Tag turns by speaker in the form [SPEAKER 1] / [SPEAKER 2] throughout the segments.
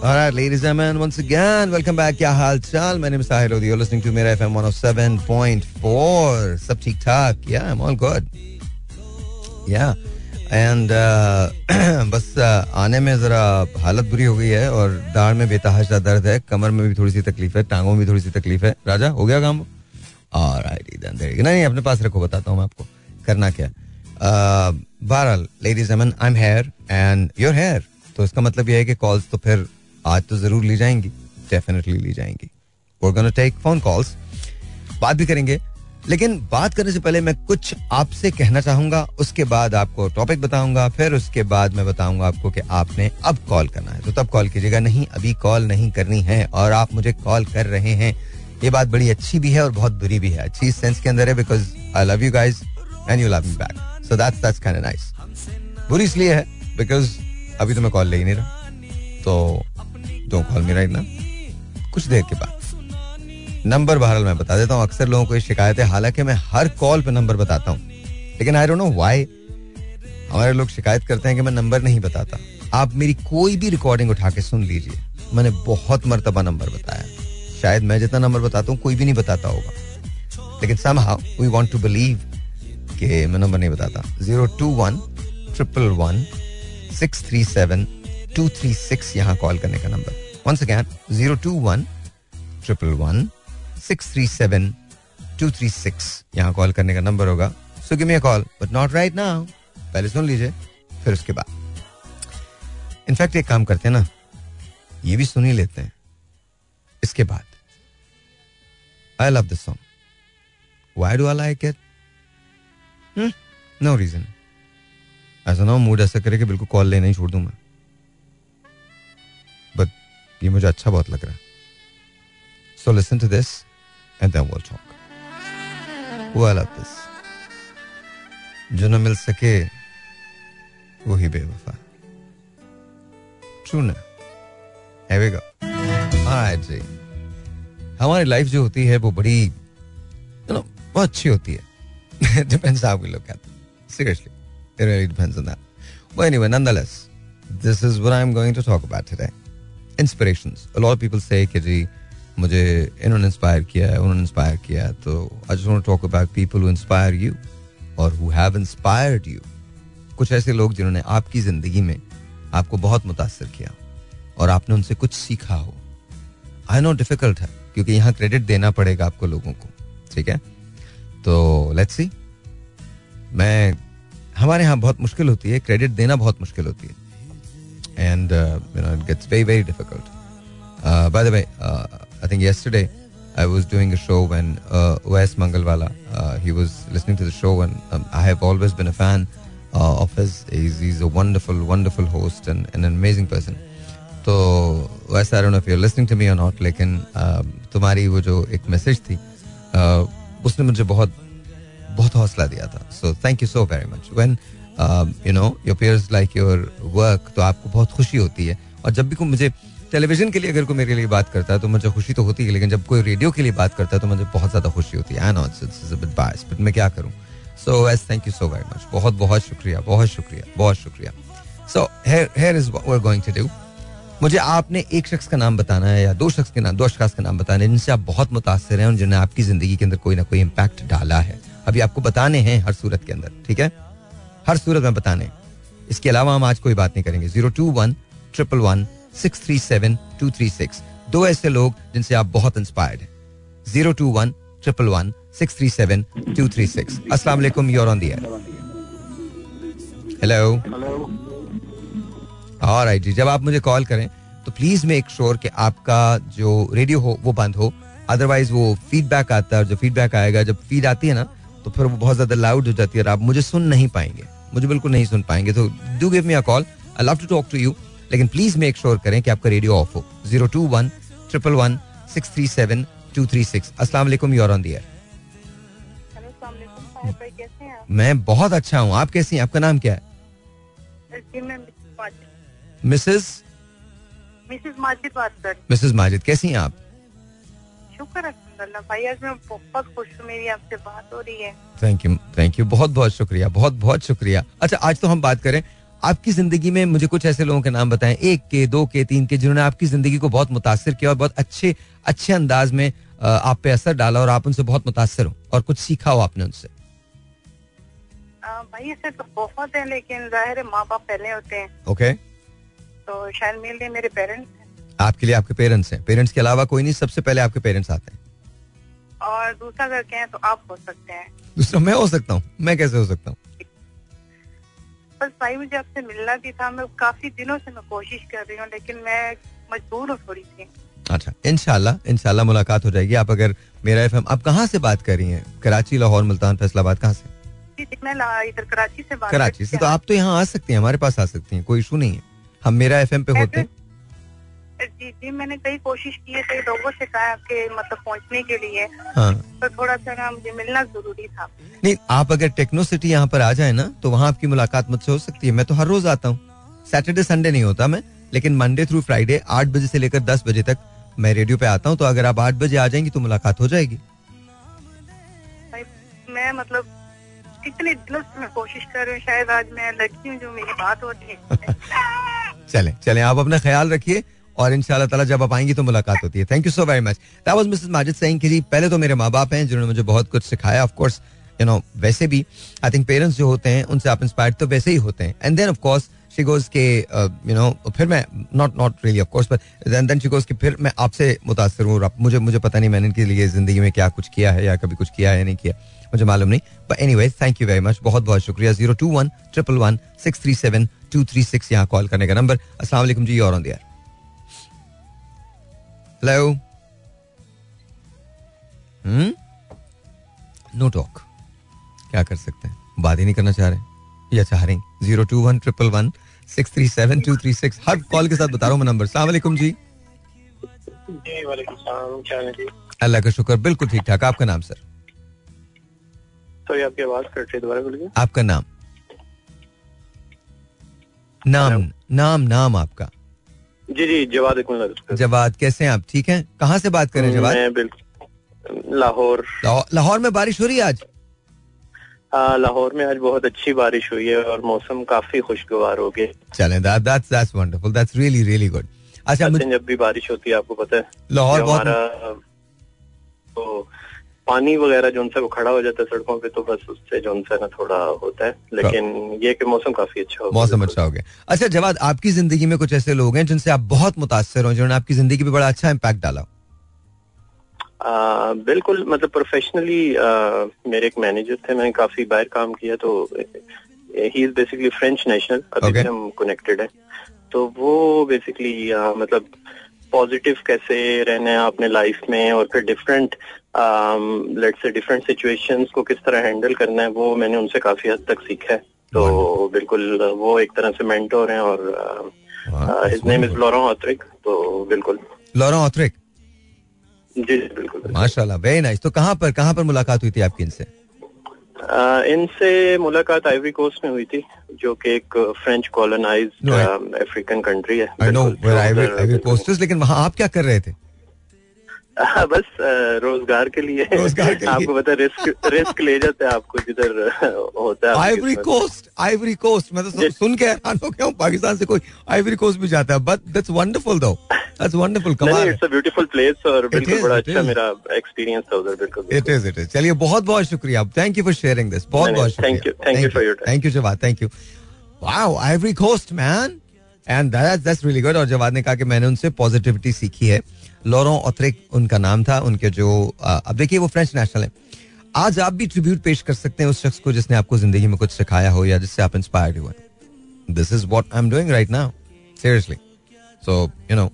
[SPEAKER 1] Alright, ladies and gentlemen, once again, welcome back. My name is Sahil. You're listening to FM 107.4. सब ठीक ठाक? Yeah, I'm all good. Yeah. And uh, बस uh, आने में जरा हालत बुरी हो गई है और दाढ़ में बेतहाशा दर्द है कमर में भी थोड़ी सी तकलीफ़ है टांगों में भी थोड़ी सी तकलीफ़ है राजा हो गया काम नहीं नहीं अपने पास रखो बताता हूँ मैं आपको करना क्या uh, बहरहाल ladies I am here and you're here तो इसका मतलब यह है कि कॉल्स तो फिर आज तो ज़रूर ली जाएँगी डेफिनेटली ली जाएँगी। टेक फ़ोन कॉल्स बात भी करेंगे। लेकिन बात करने से पहले मैं कुछ आपसे कहना चाहूँगा, उसके बाद आपको टॉपिक बताऊँगा, फिर उसके बाद मैं बताऊँगा आपको कि आपने अब कॉल करना है। तो तब कॉल कीजिएगा, नहीं, अभी कॉल नहीं करनी है और आप मुझे कॉल कर रहे हैं। ये बात बड़ी अच्छी भी है और बहुत बुरी भी है। अच्छी सेंस के अंदर है because I love you guys and you love me back so that's that's nice बुरी इसलिए है बिकॉज़ अभी तो मैं कॉल ले ही नहीं रहा। तो डोंट कॉल मी राइट ना कुछ देर के बाद। नंबर बहरहाल मैं बता देता हूँ, अक्सर लोगों को ये शिकायत है हालाँकि मैं हर कॉल पे नंबर बताता हूँ। लेकिन आई डोंट नो व्हाई हमारे लोग शिकायत करते हैं कि मैं नंबर नहीं बताता। आप मेरी कोई भी रिकॉर्डिंग उठा के सुन लीजिए। मैंने बहुत मरतबा नंबर बताया। शायद मैं जितना नंबर बताता हूँ, कोई भी नहीं बताता होगा। लेकिन somehow we want to believe कि मैं नंबर नहीं बताता। Zero two one triple one six three seven two three six यहाँ कॉल करने का number once again zero two one triple one six three seven two three six यहाँ call करने का नंबर होगा. So give me a call but not right now पहले सुन लीजिए, फिर उसके बाद. इनफैक्ट एक काम करते हैं ना, ये भी सुन ही लेते हैं. इसके बाद I love this song why do I like it no reason ऐसा ना मूड ऐसा करे कि बिल्कुल कॉल लेना ही छोड़ दूँ मैं. ये मुझे अच्छा बहुत लग रहा है। So listen to this and then talk well of this जो न मिल सके वो ही बेवफा। ट्रू ना? एवे गो जी हमारी लाइफ जो होती है, वो बड़ी यू नो बहुत अच्छी होती है। डिपेंड्स आप लोग कहते हैं seriously it really depends on that वो anyway nonetheless this is what I am going to talk about inspirations. A lot से कि जी, मुझे इन्होंने इंस्पायर किया है, उन्होंने इंस्पायर किया है तो I just talk about people who inspire you और हु हैव इंस्पायर्ड यू कुछ ऐसे लोग जिन्होंने आपकी ज़िंदगी में आपको बहुत मुतासर किया और आपने उनसे कुछ सीखा हो। आई नो डिफ़िकल्ट है, क्योंकि यहाँ क्रेडिट देना पड़ेगा आपको लोगों को, ठीक है? तो लेट्स सी मैं, हमारे यहाँ बहुत मुश्किल होती है क्रेडिट देना बहुत मुश्किल होती है। And you know it gets very very difficult by the way I think yesterday I was doing a show when uh, Wes Mangalwala, uh, he was listening to the show and um, I have always been a fan uh, of his. He's, he's, a wonderful, wonderful host and, and an amazing person. तो वैसे I don't know if you listening to me और not लेकिन uh, तुम्हारी वो जो एक message थी uh, उसने मुझे बहुत बहुत हौसला दिया था so thank you so very much when you know your peers like your work तो आपको बहुत खुशी होती है। और जब भी कोई मुझे टेलीविज़न के लिए अगर कोई मेरे लिए बात करता है तो मुझे खुशी तो होती है, लेकिन जब कोई रेडियो के लिए बात करता है तो मुझे बहुत ज़्यादा खुशी होती है। आई बट मैं क्या करूँ? So yes thank you so very much बहुत बहुत शुक्रिया बहुत शुक्रिया बहुत शुक्रिया। So here is we're going to do मुझे आपने एक शख्स का नाम बताना है या दो शख्स के नाम, दो अशखास का नाम बताना है, जिनसे आप बहुत मुतासर हैं और जिन्होंने आपकी ज़िंदगी के अंदर कोई ना कोई इम्पैक्ट डाला है। अभी आपको बताने हैं हर सूरत के अंदर, ठीक है? हर सूरत में बताने। इसके अलावा हम आज कोई बात नहीं करेंगे। Zero two one triple one six three seven two three six. दो ऐसे लोग जिनसे आप बहुत इंस्पायर्ड हैं। Zero two one triple one six three seven two three six. अस्सलाम वालेकुम यूर ऑन दियर हेलो और आई जी जब आप मुझे कॉल करें तो प्लीज़ मेक श्योर कि आपका जो रेडियो हो वो बंद हो। अदरवाइज़ वो फीडबैक आता है और जो फीडबैक आएगा जब फ़ीड आती है ना तो फिर वो बहुत ज़्यादा लाउड हो जाती है और आप मुझे सुन नहीं पाएँगे। मुझे बिल्कुल नहीं सुन पाएँगे तो do give me a call I love to talk to you लेकिन प्लीज़ मेक श्योर करें कि आपका रेडियो ऑफ़ हो. Zero two one triple one six three seven two three six अस्सलाम यूर ऑन दियर मैं बहुत अच्छा हूँ। आप कैसी हैं? आपका नाम क्या है? मिसेस
[SPEAKER 2] मिसेस माजिद बात कर
[SPEAKER 1] मिसेस माजिद कैसी हैं आप?
[SPEAKER 2] शुक्र है भाई आज मैं बहुत खुश हूँ मेरी आपसे बात हो रही है।
[SPEAKER 1] थैंक यू थैंक यू बहुत बहुत शुक्रिया बहुत बहुत शुक्रिया। अच्छा आज तो हम बात करें आपकी ज़िंदगी में मुझे कुछ ऐसे लोगों के नाम बताएँ एक के दो के तीन के जिन्होंने आपकी ज़िंदगी को बहुत मुतासर किया और बहुत अच्छे अच्छे अंदाज में आप पे असर डाला और आप उनसे बहुत मुतासर हो और कुछ सीखा हो आपने उनसे।
[SPEAKER 2] भाई ऐसे तो बहुत है लेकिन ज़ाहिर है माँ बाप पहले होते हैं।
[SPEAKER 1] ओके
[SPEAKER 2] तो शायद मेरे लिए मेरे पेरेंट्स
[SPEAKER 1] आपके लिए आपके पेरेंट्स हैं। पेरेंट्स के अलावा कोई नहीं सबसे पहले आपके पेरेंट्स आते हैं।
[SPEAKER 2] और दूसरा अगर कहें तो आप हो सकते हैं।
[SPEAKER 1] दूसरा मैं हो सकता हूँ। मैं कैसे हो सकता हूँ?
[SPEAKER 2] बस भाई मुझे आपसे मिलना भी था। मैं काफ़ी दिनों से मैं कोशिश कर रही हूँ लेकिन मैं मजबूर हूँ थोड़ी सी।
[SPEAKER 1] अच्छा इनशाला इनशाला मुलाकात हो जाएगी। आप अगर मेरा एफएम आप कहाँ से बात कर रही हैं? कराची लाहौर मुल्तान फैसलाबाद कहाँ से?
[SPEAKER 2] मैं इधर कराची से बात
[SPEAKER 1] कराची से तो आप तो यहाँ आ सकती हैं हमारे पास आ सकती हैं कोई इशू नहीं है। हम मेरा एफएम पे होते हैं।
[SPEAKER 2] जी जी मैंने कई कोशिश की है कई लोगों से कहा आपके मतलब पहुँचने के लिए
[SPEAKER 1] हाँ।
[SPEAKER 2] तो थोड़ा सा ना मुझे मिलना ज़रूरी था।
[SPEAKER 1] नहीं आप अगर टेक्नो सिटी यहाँ पर आ जाए ना तो वहाँ आपकी मुलाकात मुझसे हो सकती है। मैं तो हर रोज आता हूँ। सैटरडे संडे नहीं होता मैं लेकिन मंडे थ्रू फ्राइडे आठ बजे से लेकर दस बजे तक मैं रेडियो पे आता हूँ तो अगर आप आठ बजे आ जाएँगी तो मुलाकात हो जाएगी।
[SPEAKER 2] मैं मतलब कितने दिनों से मैं कोशिश कर रही हूँ शायद आज मैं लड़की हूँ जो मेरी बात होती है।
[SPEAKER 1] चले चले आप अपना ख्याल रखिए। और इन ताला जब आप आएँगी तो मुलाकात होती है। Thank you so very much that was mrs Majid Singh कि जी पहले तो मेरे माँ बाप हैं, जिन्होंने मुझे बहुत कुछ सिखाया ऑफ़ कोर्स यू नो वैसे भी आई थिंक पेरेंट्स जो होते हैं, उनसे आप इंस्पायर्ड तो वैसे ही होते हैं। And then of course she goes के यू नो फिर मैं not not really of course but then she goes कि, फिर मैं आपसे मुतासर हूँ मुझे मुझे पता नहीं मैंने इनके लिए ज़िंदगी में क्या कुछ किया है या कभी कुछ किया है नहीं किया, मुझे मालूम नहीं। But anyways thank you very much बहुत बहुत शुक्रिया। Zero two one triple one six three seven two three six यहाँ कॉल करने का नंबर असला जी, और दिया हेलो हम्म नो टॉक क्या कर सकते हैं? बात ही नहीं करना चाह रहे या चाह रहे zero two one triple one six three seven two three six. हर कॉल के साथ बता रहा हूँ मैं नंबर सलामकुम जी।
[SPEAKER 3] जी
[SPEAKER 1] अल्लाह का शुक्र बिल्कुल ठीक ठाक। आपका नाम सर?
[SPEAKER 3] सॉरी आपकी आवाज़ कट रही दोबारा बोलिए।
[SPEAKER 1] आपका नाम? नाम नाम नाम आपका।
[SPEAKER 3] जी जी जवाद
[SPEAKER 1] जवाद कैसे हैं आप? ठीक हैं? कहाँ से बात करें जवाद?
[SPEAKER 3] बिल्कुल लाहौर।
[SPEAKER 1] लाहौर में बारिश हो रही है आज?
[SPEAKER 3] हाँ लाहौर में आज बहुत अच्छी बारिश हुई है और मौसम काफ़ी खुशगवार हो गया।
[SPEAKER 1] चलें that that's that's wonderful that's really really good अच्छा
[SPEAKER 3] जब भी बारिश होती है आपको पता है
[SPEAKER 1] लाहौर बहुत
[SPEAKER 3] तो पानी वगैरह जो उनसे वो खड़ा हो जाता है सड़कों पे तो बस उससे जो उनसे ना थोड़ा होता है। लेकिन ये कि मौसम काफ़ी अच्छा हो
[SPEAKER 1] मौसम अच्छा हो गया। अच्छा जवाब आपकी ज़िंदगी में कुछ ऐसे लोग हैं जिनसे आप बहुत मुतासर हो जिन्होंने आपकी ज़िंदगी पे बड़ा अच्छा इम्पैक्ट डाला
[SPEAKER 3] आ, बिल्कुल मतलब प्रोफेशनली मेरे एक मैनेजर थे मैंने काफ़ी बाहर काम किया तो he is basically French national अभी okay. हम कनेक्टेड है। तो वो बेसिकली मतलब पॉजिटिव कैसे रहना है अपने लाइफ में और फिर डिफरेंट लेट्स से डिफरेंट सिचुएशंस को किस तरह हैंडल करना है वो मैंने उनसे काफ़ी हद तक सीखा है। तो बिल्कुल वो एक तरह से मेंटोर हैं और हिज नेम इज़ लॉरेंट ऑथरिक तो बिल्कुल।
[SPEAKER 1] लॉरेंट ऑथरिक
[SPEAKER 3] जी बिल्कुल।
[SPEAKER 1] माशाल्लाह वेरी नाइस तो कहाँ पर कहाँ पर मुलाकात हुई थी आपकी इनसे?
[SPEAKER 3] इनसे मुलाकात आइवरी कोस्ट में हुई थी जो कि एक फ्रेंच कॉलोनाइज अफ्रीकन कंट्री है।
[SPEAKER 1] आई नो आइवरी कोस्ट लेकिन वहाँ आप क्या कर रहे थे?
[SPEAKER 3] बस रोज़गार के लिए।
[SPEAKER 1] रोज़गार के
[SPEAKER 3] आपको पता रिस्क रिस्क ले जाते हैं आपको जिधर होता है
[SPEAKER 1] आइवरी कोस्ट आइवरी कोस्ट मैं तो सुन के हैरान हो गया हूँ पाकिस्तान से कोई आइवरी कोस्ट भी जाता है but that's wonderful though that's wonderful कमाल
[SPEAKER 3] इट्स अ ब्यूटीफुल प्लेस और बिल्कुल बड़ा अच्छा मेरा एक्सपीरियंस था उधर बिल्कुल
[SPEAKER 1] इट इज़ इट इज़ चलिए बहुत बहुत शुक्रिया thank you for sharing this बहुत बहुत
[SPEAKER 3] thank you thank you for your
[SPEAKER 1] thank you Jawad thank you wow Ivory Coast man and that's that's really good और जवाद ने कहा कि मैंने उनसे पॉजिटिविटी सीखी है। लोरो ऑथरिक उनका नाम था, उनके जो अब देखिए वो फ्रेंच नेशनल है। आज आप भी ट्रिब्यूट पेश कर सकते हैं उस शख्स को जिसने आपको ज़िंदगी में कुछ सिखाया हो या जिससे आप इंस्पायर्ड हुए this is what I am doing right now seriously so you know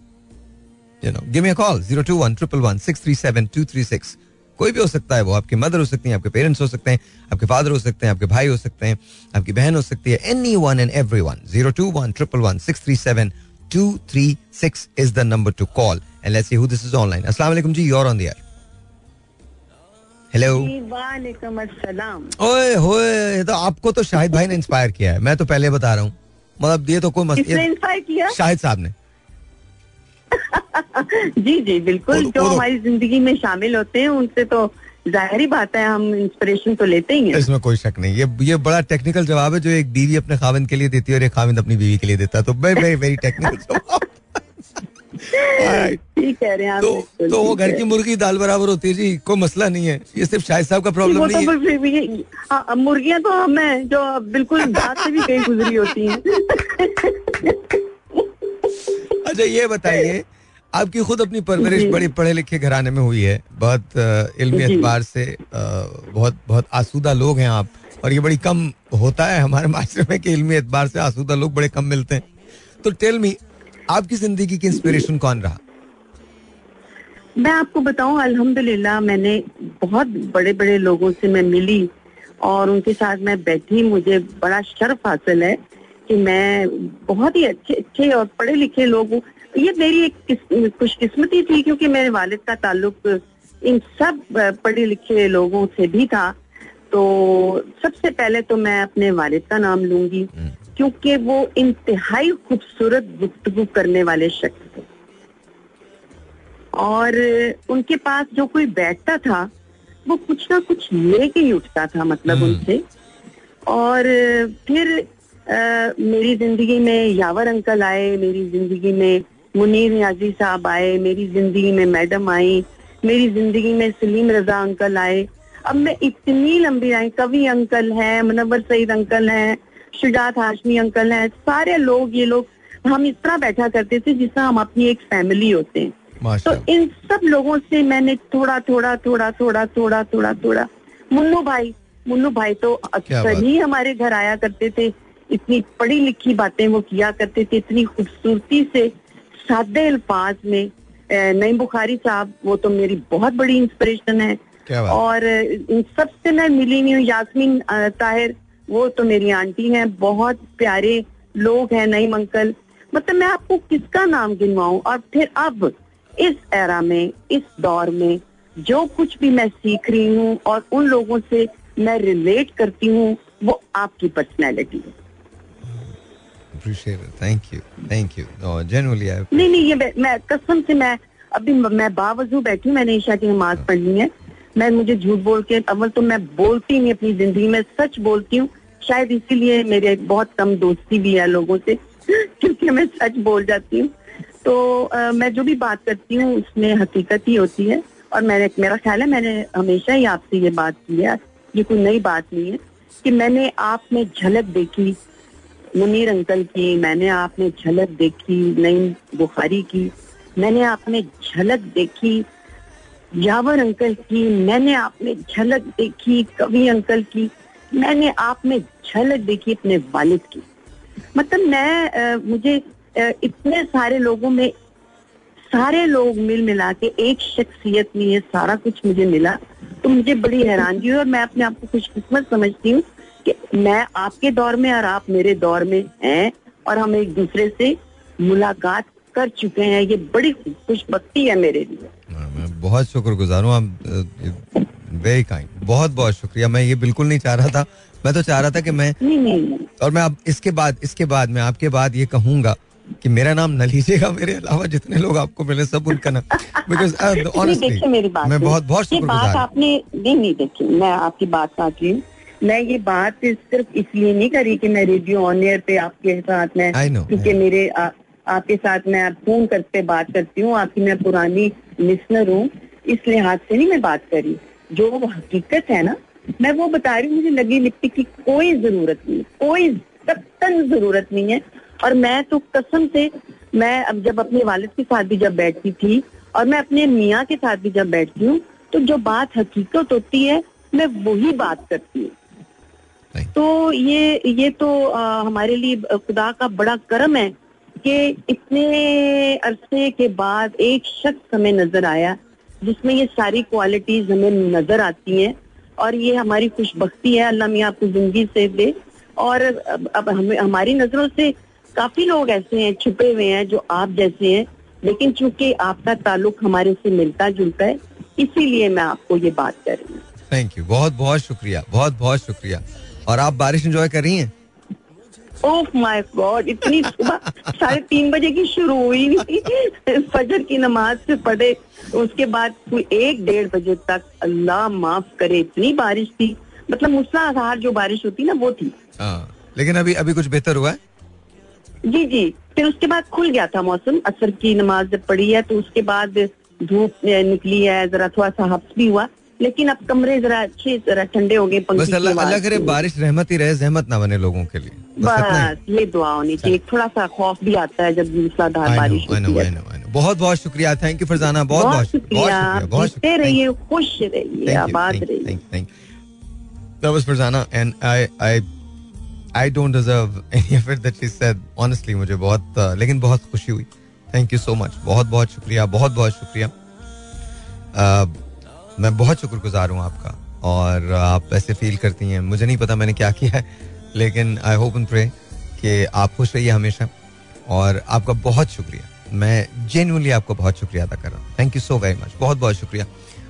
[SPEAKER 1] you know give me a call zero two one triple one six three seven two three six कोई भी हो सकता है, वो आपकी मदर हो सकती है, आपके पेरेंट्स हो सकते हैं, आपके फादर हो सकते हैं, आपके भाई हो सकते हैं, आपकी बहन हो सकती है anyone and everyone zero two one triple one six three seven two three six is the number to call and let's see who this is online. Assalamu alaikum ji, you're on the air. Hello
[SPEAKER 4] वालेकुम अस्सलाम।
[SPEAKER 1] ओए होए तो आपको तो शाहिद भाई ने inspire किया है। मैं तो पहले बता रहा हूँ। मतलब ये तो कोई
[SPEAKER 4] मसला इंस्पायर किया?
[SPEAKER 1] शाहिद साहब ने।
[SPEAKER 4] जी जी बिल्कुल। जो हमारी ज़िंदगी में शामिल होते हैं उनसे तो ज़ाहिर बात है हम इंस्पिरेशन तो लेते ही हैं।
[SPEAKER 1] इसमें कोई शक नहीं। ये ये बड़ा टेक्निकल जवाब है जो एक बीवी अपने खाविंद के लिए देती है और एक खाविंद अपनी बीवी के लिए देता है। तो वेरी वेरी टेक्निकल जवाब
[SPEAKER 4] ठीक कह रहे हैं
[SPEAKER 1] तो तो वो घर की मुर्गी दाल बराबर होती है जी कोई मसला नहीं है। ये सिर्फ़ शाहिद साहब का प्रॉब्लम नहीं
[SPEAKER 4] तो है। हाँ, मुर्गियाँ तो हम हैं जो बिल्कुल से भी कहीं गुजरी होती हैं।
[SPEAKER 1] अच्छा ये बताइए आपकी खुद अपनी परवरिश बड़ी पढ़े लिखे घराने में हुई है। बहुत इल्मी एतबार से बहुत बहुत आसूदा लोग हैं आप। और ये बड़ी कम होता है हमारे माशरे में कि इल्मी एतबार से आसूदा लोग बड़े कम मिलते हैं। तो टेल मी आपकी ज़िंदगी की इंस्पिरेशन कौन रहा?
[SPEAKER 4] मैं आपको बताऊँ अल्हम्दुलिल्लाह मैंने बहुत बड़े बड़े लोगों से मैं मिली और उनके साथ मैं बैठी। मुझे बड़ा शर्फ हासिल है कि मैं बहुत ही अच्छे अच्छे और पढ़े लिखे लोग हूँ। ये मेरी एक खुशकिस्मती थी क्योंकि मेरे वालिद का ताल्लुक इन सब पढ़े लिखे लोगों से भी था। तो सबसे पहले तो मैं अपने वालिद का नाम लूँगी। हम्म। क्योंकि वो इंतहाई खूबसूरत गुफ्तगु करने वाले शख्स थे। और उनके पास जो कोई बैठता था वो कुछ ना कुछ लेके ही उठता था मतलब हम्म। उनसे। और फिर आ, मेरी ज़िंदगी में यावर अंकल आए मेरी ज़िंदगी में मुनीर न्याजी साहब आए मेरी ज़िंदगी में मैडम आई मेरी ज़िंदगी में सलीम रजा अंकल आए। अब मैं इतनी लंबी आई कवि अंकल हैं मनवर सईद अंकल हैं शुजात हाशमी अंकल हैं सारे लोग ये लोग हम इस तरह बैठा करते थे जिस हम अपनी एक फैमिली होते हैं। तो इन सब लोगों से मैंने थोड़ा थोड़ा थोड़ा थोड़ा थोड़ा थोड़ा थोड़ा मुन्नू भाई मुन्नू भाई तो अक्सर ही हमारे घर आया करते थे इतनी पढ़ी लिखी बातें वो किया करते थे इतनी खूबसूरती से सादे अल्फाज में नईम बुखारी साहब वो तो मेरी बहुत बड़ी इंस्पिरेशन है। और इन सबसे मैं मिली नहीं हूँ यासमीन ताहिर वो तो मेरी आंटी हैं बहुत प्यारे लोग हैं नईम अंकल। मतलब मैं आपको किसका नाम गिनवाऊं? और फिर अब इस एरा में इस दौर में जो कुछ भी मैं सीख रही हूँ और उन लोगों से मैं रिलेट करती हूँ वो आपकी पर्सनैलिटी है.
[SPEAKER 1] Thank you. No, genuinely I
[SPEAKER 4] नहीं नहीं ये मैं कसम से मैं अभी मैं बावजू बैठी मैंने ईशा की नमाज़ पढ़नी है। मैं मुझे झूठ बोल के अव्वल तो मैं बोलती नहीं अपनी ज़िंदगी में सच बोलती हूँ। शायद इसीलिए मेरे बहुत कम दोस्ती भी है लोगों से क्योंकि मैं सच बोल जाती हूँ। तो आ, मैं जो भी बात करती हूँ उसमें हकीकत ही होती है। और मैंने मेरा ख्याल है मैंने हमेशा ही आपसे ये बात की है ये कोई नई बात नहीं है कि मैंने आप में झलक देखी मुनीर अंकल की मैंने आपने झलक देखी नईम बुखारी की मैंने आपने झलक देखी यावर अंकल की मैंने आप में झलक देखी कवि अंकल की मैंने आप में झलक देखी अपने वालिद की। मतलब मैं आ, मुझे आ, इतने सारे लोगों में सारे लोग मिल मिला के एक शख्सियत में ये सारा कुछ मुझे मिला तो मुझे बड़ी हैरानगी हुई और मैं अपने आप को खुशकिस्मत समझती हूँ कि मैं आपके दौर में और आप मेरे दौर में हैं और हम एक दूसरे से मुलाकात कर चुके हैं। ये बड़ी खुशबख्ती है मेरे लिए।
[SPEAKER 1] मैं बहुत शुक्रगुजार हूँ। वेरी काइंड बहुत बहुत शुक्रिया। मैं ये बिल्कुल नहीं चाह रहा था। मैं तो चाह रहा था कि मैं
[SPEAKER 4] नहीं, नहीं,
[SPEAKER 1] और मैं अब इसके बाद इसके बाद मैं आपके बाद ये कहूँगा कि मेरा नाम न लीजिएगा मेरे अलावा जितने लोग आपको मिले सब उनका नाम बिकॉज़
[SPEAKER 4] ऑनेस्टली मेरी बात
[SPEAKER 1] मैं बहुत बहुत शुक्रगुजार
[SPEAKER 4] आपने नहीं नहीं देखिए मैं आपकी बात रही हूँ। मैं ये बात सिर्फ़ इसलिए नहीं करी कि मैं रेडियो ऑन एयर पे आपके साथ में क्योंकि मेरे आपके साथ मैं फ़ोन करते बात करती हूँ। आपकी मैं पुरानी लिसनर हूँ इस लिहाज से नहीं मैं बात करी जो हकीकत है ना मैं वो बता रही हूँ मुझे लगी लिपटी की कोई ज़रूरत नहीं कोई सख्तन ज़रूरत नहीं है। और मैं तो कसम से मैं अब जब अपने वालिद के साथ भी जब बैठती थी और मैं अपने मियाँ के साथ भी जब बैठती हूँ तो जो बात हकीकत होती है मैं वही बात करती हूँ। तो ये ये तो आ, हमारे लिए खुदा का बड़ा करम है कि इतने अरसे के बाद एक शख्स हमें नज़र आया जिसमें ये सारी क्वालिटीज हमें नज़र आती हैं और ये हमारी खुशबख्ती है अल्लाह मियाँ आपको ज़िंदगी से दे। और अब, अब हमें हमारी नज़रों से काफ़ी लोग ऐसे हैं छुपे हुए हैं जो आप जैसे हैं लेकिन चूँकि आपका ताल्लुक हमारे से मिलता जुलता है इसीलिए मैं आपको ये बात कर रही हूँ।
[SPEAKER 1] थैंक यू बहुत बहुत शुक्रिया बहुत बहुत शुक्रिया। और आप बारिश एंजॉय कर रही हैं?
[SPEAKER 4] ओह माय गॉड इतनी सुबह साढ़े तीन बजे की शुरू हुई नहीं। फजर की नमाज़ से पढ़े उसके बाद कोई एक डेढ़ बजे तक अल्लाह माफ़ करे इतनी बारिश थी। मतलब मूसलाधार जो बारिश होती ना वो थी।
[SPEAKER 1] हाँ लेकिन अभी अभी कुछ बेहतर हुआ है?
[SPEAKER 4] जी जी। फिर उसके बाद खुल गया था मौसम। असर की नमाज़ जब पड़ी है तो उसके बाद धूप निकली है जरा थोड़ा सा हफ्स भी हुआ। लेकिन अब कमरे जरा अच्छे जरा ठंडे हो गए
[SPEAKER 1] बस अल्लाह अल्लाह करे बारिश रहमत ही रहे जहमत ना बने लोगों के लिए। बस इतना ही।
[SPEAKER 4] बस ये दुआ होनी चाहिए थोड़ा सा खौफ भी आता है जब मूसलाधार बारिश
[SPEAKER 1] I know,
[SPEAKER 4] होती
[SPEAKER 1] I
[SPEAKER 4] है
[SPEAKER 1] know, I know. बहुत बहुत शुक्रिया थैंक यू फरजाना बहुत बहुत शुक्रिया
[SPEAKER 4] रहिए खुश रहिए आबाद रहिए.
[SPEAKER 1] That was Farzana and I I I don't deserve any of it that she said. Honestly, मुझे बहुत लेकिन बहुत खुशी हुई. थैंक यू सो मच बहुत बहुत शुक्रिया बहुत बहुत शुक्रिया. Uh, मैं बहुत शुक्रगुजार हूँ आपका और आप ऐसे फील करती हैं मुझे नहीं पता मैंने क्या किया है लेकिन आई होप एंड प्रे कि आप खुश रहिए हमेशा। और आपका बहुत शुक्रिया। मैं जेन्युइनली आपको बहुत शुक्रिया अदा कर रहा हूँ। Thank you so very much बहुत बहुत शुक्रिया।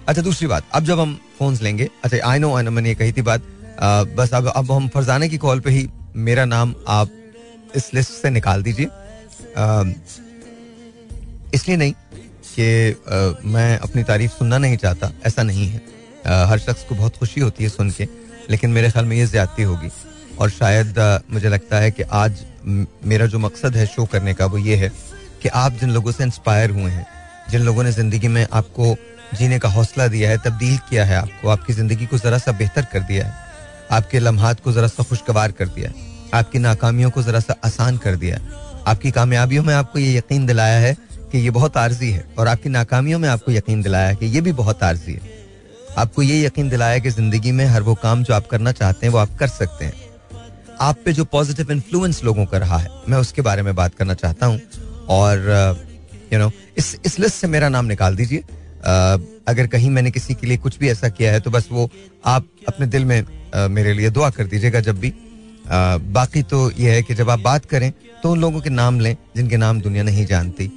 [SPEAKER 1] अच्छा दूसरी बात। अब जब हम फोन्स लेंगे अच्छा आई नो आई नो मैंने ये कही थी बात। अ, बस अब अब हम फरजाने की कॉल पे ही मेरा नाम आप इस लिस्ट से निकाल दीजिए। इसलिए नहीं कि मैं अपनी तारीफ़ सुनना नहीं चाहता। ऐसा नहीं है। अ, हर शख्स को बहुत खुशी होती है सुन के लेकिन मेरे ख्याल में ये ज्यादती होगी। और शायद मुझे लगता है कि आज मेरा जो मकसद है शो करने का वो ये है कि आप जिन लोगों से इंस्पायर हुए हैं, जिन लोगों ने ज़िंदगी में आपको जीने का हौसला दिया है, तब्दील किया है, आपको आपकी ज़िंदगी को जरा सा बेहतर कर दिया है, आपके लम्हात को जरा सा खुशगवार कर दिया है, आपकी नाकामियों को जरा सा आसान कर दिया है, आपकी कामयाबियों में आपको ये यकीन दिलाया है कि ये बहुत आर्जी है और आपकी नाकामियों में आपको यकीन दिलाया है कि ये भी बहुत आर्जी है। आपको ये यकीन दिलाया कि ज़िंदगी में हर वो काम जो आप करना चाहते हैं वो आप कर सकते हैं। आप पे जो पॉजिटिव इन्फ्लुएंस लोगों का रहा है मैं उसके बारे में बात करना चाहता हूँ। और यू नो इस इस लिस्ट से मेरा नाम निकाल दीजिए। अ, अगर कहीं मैंने किसी के लिए कुछ भी ऐसा किया है तो बस वो आप अपने दिल में अ, मेरे लिए दुआ कर दीजिएगा जब भी। बाकी तो ये है कि जब आप बात करें तो उन लोगों के नाम लें जिनके नाम दुनिया नहीं जानती।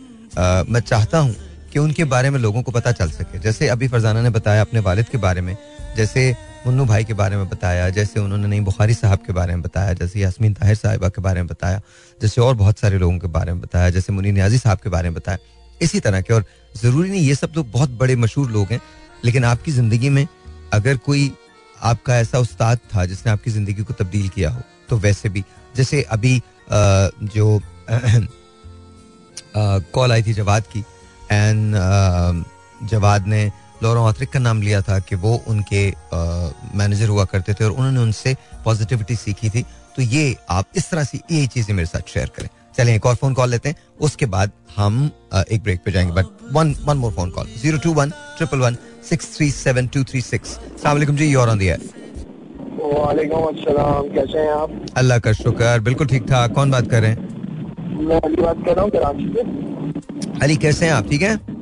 [SPEAKER 1] मैं चाहता हूँ कि उनके बारे में लोगों को पता चल सके। जैसे अभी फरजाना ने बताया अपने वालिद के बारे में जैसे मुन्नू भाई के बारे में बताया, जैसे उन्होंने नई बुखारी साहब के बारे में बताया, जैसे यासमीन ताहिर साहिबा के बारे में बताया, जैसे और बहुत सारे लोगों के बारे में बताया, जैसे मुनी न्याजी साहब के बारे में बताया। इसी तरह के, और ज़रूरी नहीं, ये सब तो बहुत बड़े मशहूर लोग हैं, लेकिन आपकी ज़िंदगी में अगर कोई आपका ऐसा उस्ताद था जिसने आपकी ज़िंदगी को तब्दील किया हो तो वैसे भी, जैसे अभी जो कॉल आई थी जवाद की, एंड जवाद ने लॉरा ऑथरिक का नाम लिया था कि वो उनके मैनेजर हुआ करते थे और उन्होंने उनसे पॉजिटिविटी सीखी थी। तो ये आप इस तरह से यही चीज़ें मेरे साथ शेयर करें। चलें एक और फ़ोन कॉल लेते हैं। उसके बाद हम एक ब्रेक पे जाएँगे। But one one more phone call. Zero two one triple one six three seven two three six. सलाम जी योर ऑन दी
[SPEAKER 5] वालेकुम अस्सलाम कैसे हैं आप?
[SPEAKER 1] अल्लाह का शुक्र बिल्कुल ठीक ठाक। कौन बात कर रहे हैं?
[SPEAKER 5] मैं अली बात कर रहा हूँ कराची से।
[SPEAKER 1] अली कैसे हैं आप? ठीक हैं?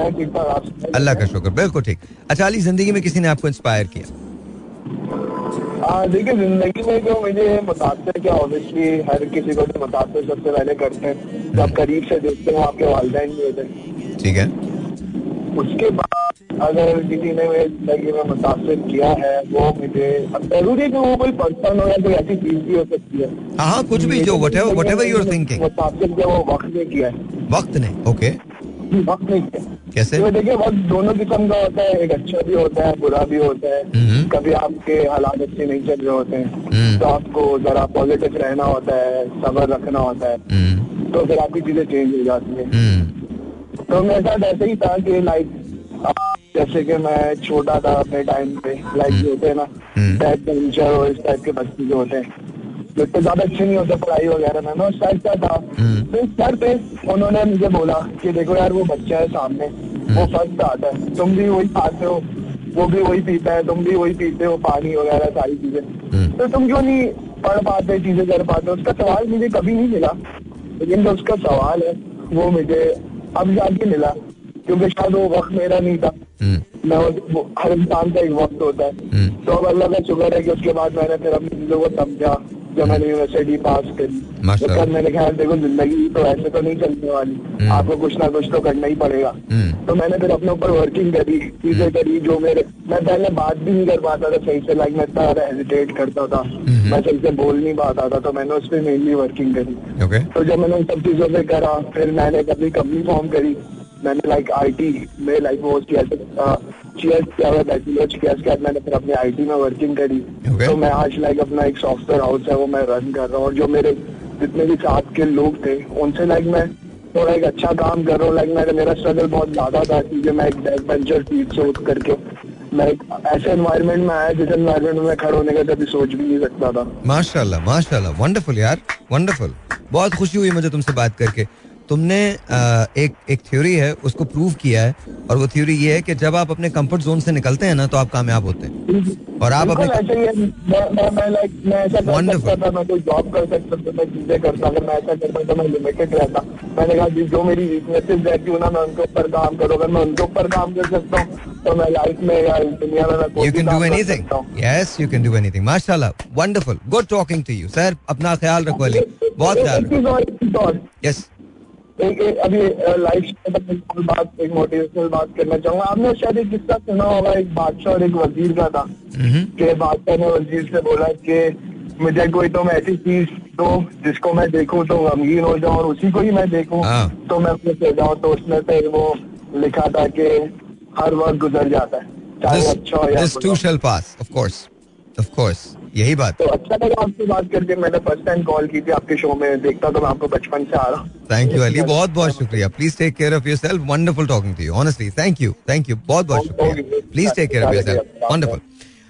[SPEAKER 1] अल्लाह का शुक्र बिल्कुल ठीक। अच्छा अली ज़िंदगी में किसी ने आपको इंस्पायर किया?
[SPEAKER 5] देखिए ज़िंदगी में जो मुझे मुतासर क्या ऑब्वियसली हर किसी को तो मुतासर सबसे पहले करते हैं। जब करीब से देखते हैं आपके वालदेन भी होते हैं।
[SPEAKER 1] ठीक है।
[SPEAKER 5] उसके बाद अगर किसी ने मेरी ज़िंदगी में मुतासर किया है वो मुझे ज़रूरी है कि वो कोई पर्सन हो या कोई ऐसी चीज़ भी हो सकती है।
[SPEAKER 1] हाँ हाँ कुछ भी जो
[SPEAKER 5] मुतासर किया वो वक्त ने किया है।
[SPEAKER 1] वक्त ने ओके कैसे?
[SPEAKER 5] तो देखिए वक्त दोनों किस्म का होता है। एक अच्छा भी होता है बुरा भी होता है।
[SPEAKER 1] हम्म।
[SPEAKER 5] कभी आपके हालात अच्छे नहीं चल रहे होते हैं
[SPEAKER 1] हम्म।
[SPEAKER 5] तो आपको जरा पॉजिटिव रहना होता है सबर रखना होता है।
[SPEAKER 1] हम्म,
[SPEAKER 5] तो फिर आपकी चीज़ें चेंज हो जाती है। तो मेरे साथ ऐसे ही था कि लाइक जैसे कि मैं छोटा था अपने टाइम पे लाइक जो होते हैं ना। टाइप पेंचर और इस टाइप के बच्चे जो होते हैं। इतने ज़्यादा अच्छे नहीं होते पढ़ाई वगैरह में। मैं उस टाइप का था?
[SPEAKER 1] हम्म।
[SPEAKER 5] तो इस सर पे उन्होंने मुझे बोला कि देखो यार वो बच्चा है सामने वो फ़र्स्ट आता है। तुम भी वही खाते हो वो भी वही पीता है तुम भी वही पीते हो पानी वगैरह सारी चीज़ें।
[SPEAKER 1] हम्म।
[SPEAKER 5] तो तुम क्यों नहीं पढ़ पाते चीज़ें कर पाते? उसका सवाल मुझे कभी नहीं मिला लेकिन जो उसका सवाल है वो मुझे अब जाके मिला क्योंकि शायद वो वक्त मेरा नहीं था।
[SPEAKER 1] हम्म,
[SPEAKER 5] मैं वो- हर इंसान का एक वक्त होता है।
[SPEAKER 1] हम्म।
[SPEAKER 5] तो अब अल्लाह का शुक्र है कि उसके बाद मैंने फिर अपनी चीज़ों को समझा। जब मैंने यूनिवर्सिटी पास करी। तो तब मैंने ख्याल देखो ज़िंदगी तो ऐसे तो नहीं चलने वाली।
[SPEAKER 1] हम्म।
[SPEAKER 5] आपको कुछ ना कुछ तो करना ही पड़ेगा।
[SPEAKER 1] हम्म,
[SPEAKER 5] तो मैंने फिर अपने ऊपर वर्किंग करी चीज़ें करी जो मेरे मैं पहले बात भी नहीं कर पाता था सही से लाइक मैं इतना हेजिटेट करता था।
[SPEAKER 1] हम्म।
[SPEAKER 5] मैं सही से बोल नहीं पाता था तो मैंने उस पर मेनली वर्किंग करी। तो जब मैंने उन सब चीज़ों पे करा फिर मैंने कभी कंपनी फॉर्म करी। मैंने लाइक आईटी में लाइक वो किया चीयर्स किया हुआ? बैचलर्स किया उसके बाद मैंने फिर अपने आईटी में वर्किंग करी।
[SPEAKER 1] Okay.
[SPEAKER 5] तो मैं आज लाइक अपना एक सॉफ्टवेयर हाउस है वो मैं रन कर रहा हूँ। और जो मेरे जितने भी साथ के लोग थे उनसे लाइक मैं थोड़ा एक अच्छा काम कर रहा हूँ। लाइक मेरा मेरा स्ट्रगल बहुत ज़्यादा था क्योंकि मैं एक बैक बेंचर सीट से उठ करके मैं एक ऐसे एनवायरनमेंट में आया जिस एनवायरनमेंट में मैं खड़े होने का कभी सोच भी नहीं सकता था।
[SPEAKER 1] माशाल्लाह माशाल्लाह। वंडरफुल यार वंडरफुल बहुत खुशी हुई मुझे तुमसे बात करके। तुमने एक एक थ्योरी है उसको प्रूव किया है और वो थ्योरी ये है कि जब आप अपने कंफर्ट जोन से निकलते हैं ना तो आप कामयाब होते हैं। और आप अपने
[SPEAKER 5] ऐसा मैं मैं मैं लाइक मैं ऐसा कर
[SPEAKER 1] Wonderful.
[SPEAKER 5] सकता था मैं कोई जॉब कर सकता था मैं चीज़ें करता अगर मैं ऐसा करता मैं लिमिटेड रहता। मैंने कहा जी, जो मेरी वीकनेसेस रहती हूँ ना मैं उनके ऊपर काम करूँ। अगर मैं उनके ऊपर काम कर सकता हूँ तो मैं लाइफ में या दुनिया में you
[SPEAKER 1] can
[SPEAKER 5] do anything
[SPEAKER 1] yes you can do anything माशाल्लाह wonderful good talking to you sir अपना ख्याल रखो अली। बहुत ख्याल यस
[SPEAKER 5] एक अभी लाइफ बात एक मोटिवेशनल बात करना चाहूँगा। आपने शायद एक किस्सा सुना होगा एक बादशाह और एक वज़ीर का था। कि बादशाह ने वज़ीर से बोला कि मुझे कोई तो ऐसी चीज़ दो जिसको मैं देखूँ तो गमगीन हो जाऊँ और उसी को ही मैं देखूँ।
[SPEAKER 1] हाँ।
[SPEAKER 5] तो मैं अपने से जाऊँ। तो उसमें से वो लिखा था कि हर वक्त गुजर जाता है चाहे अच्छा हो या
[SPEAKER 1] यही बात
[SPEAKER 5] तो अच्छा लगा आपसे बात करके मैंने फ़र्स्ट टाइम कॉल की थी आपके शो में देखता तो मैं आपको बचपन से आ रहा हूँ।
[SPEAKER 1] थैंक यू अली बहुत बहुत शुक्रिया। Please take care of yourself wonderful talking to you honestly thank you thank you बहुत बहुत शुक्रिया। Please take care of yourself wonderful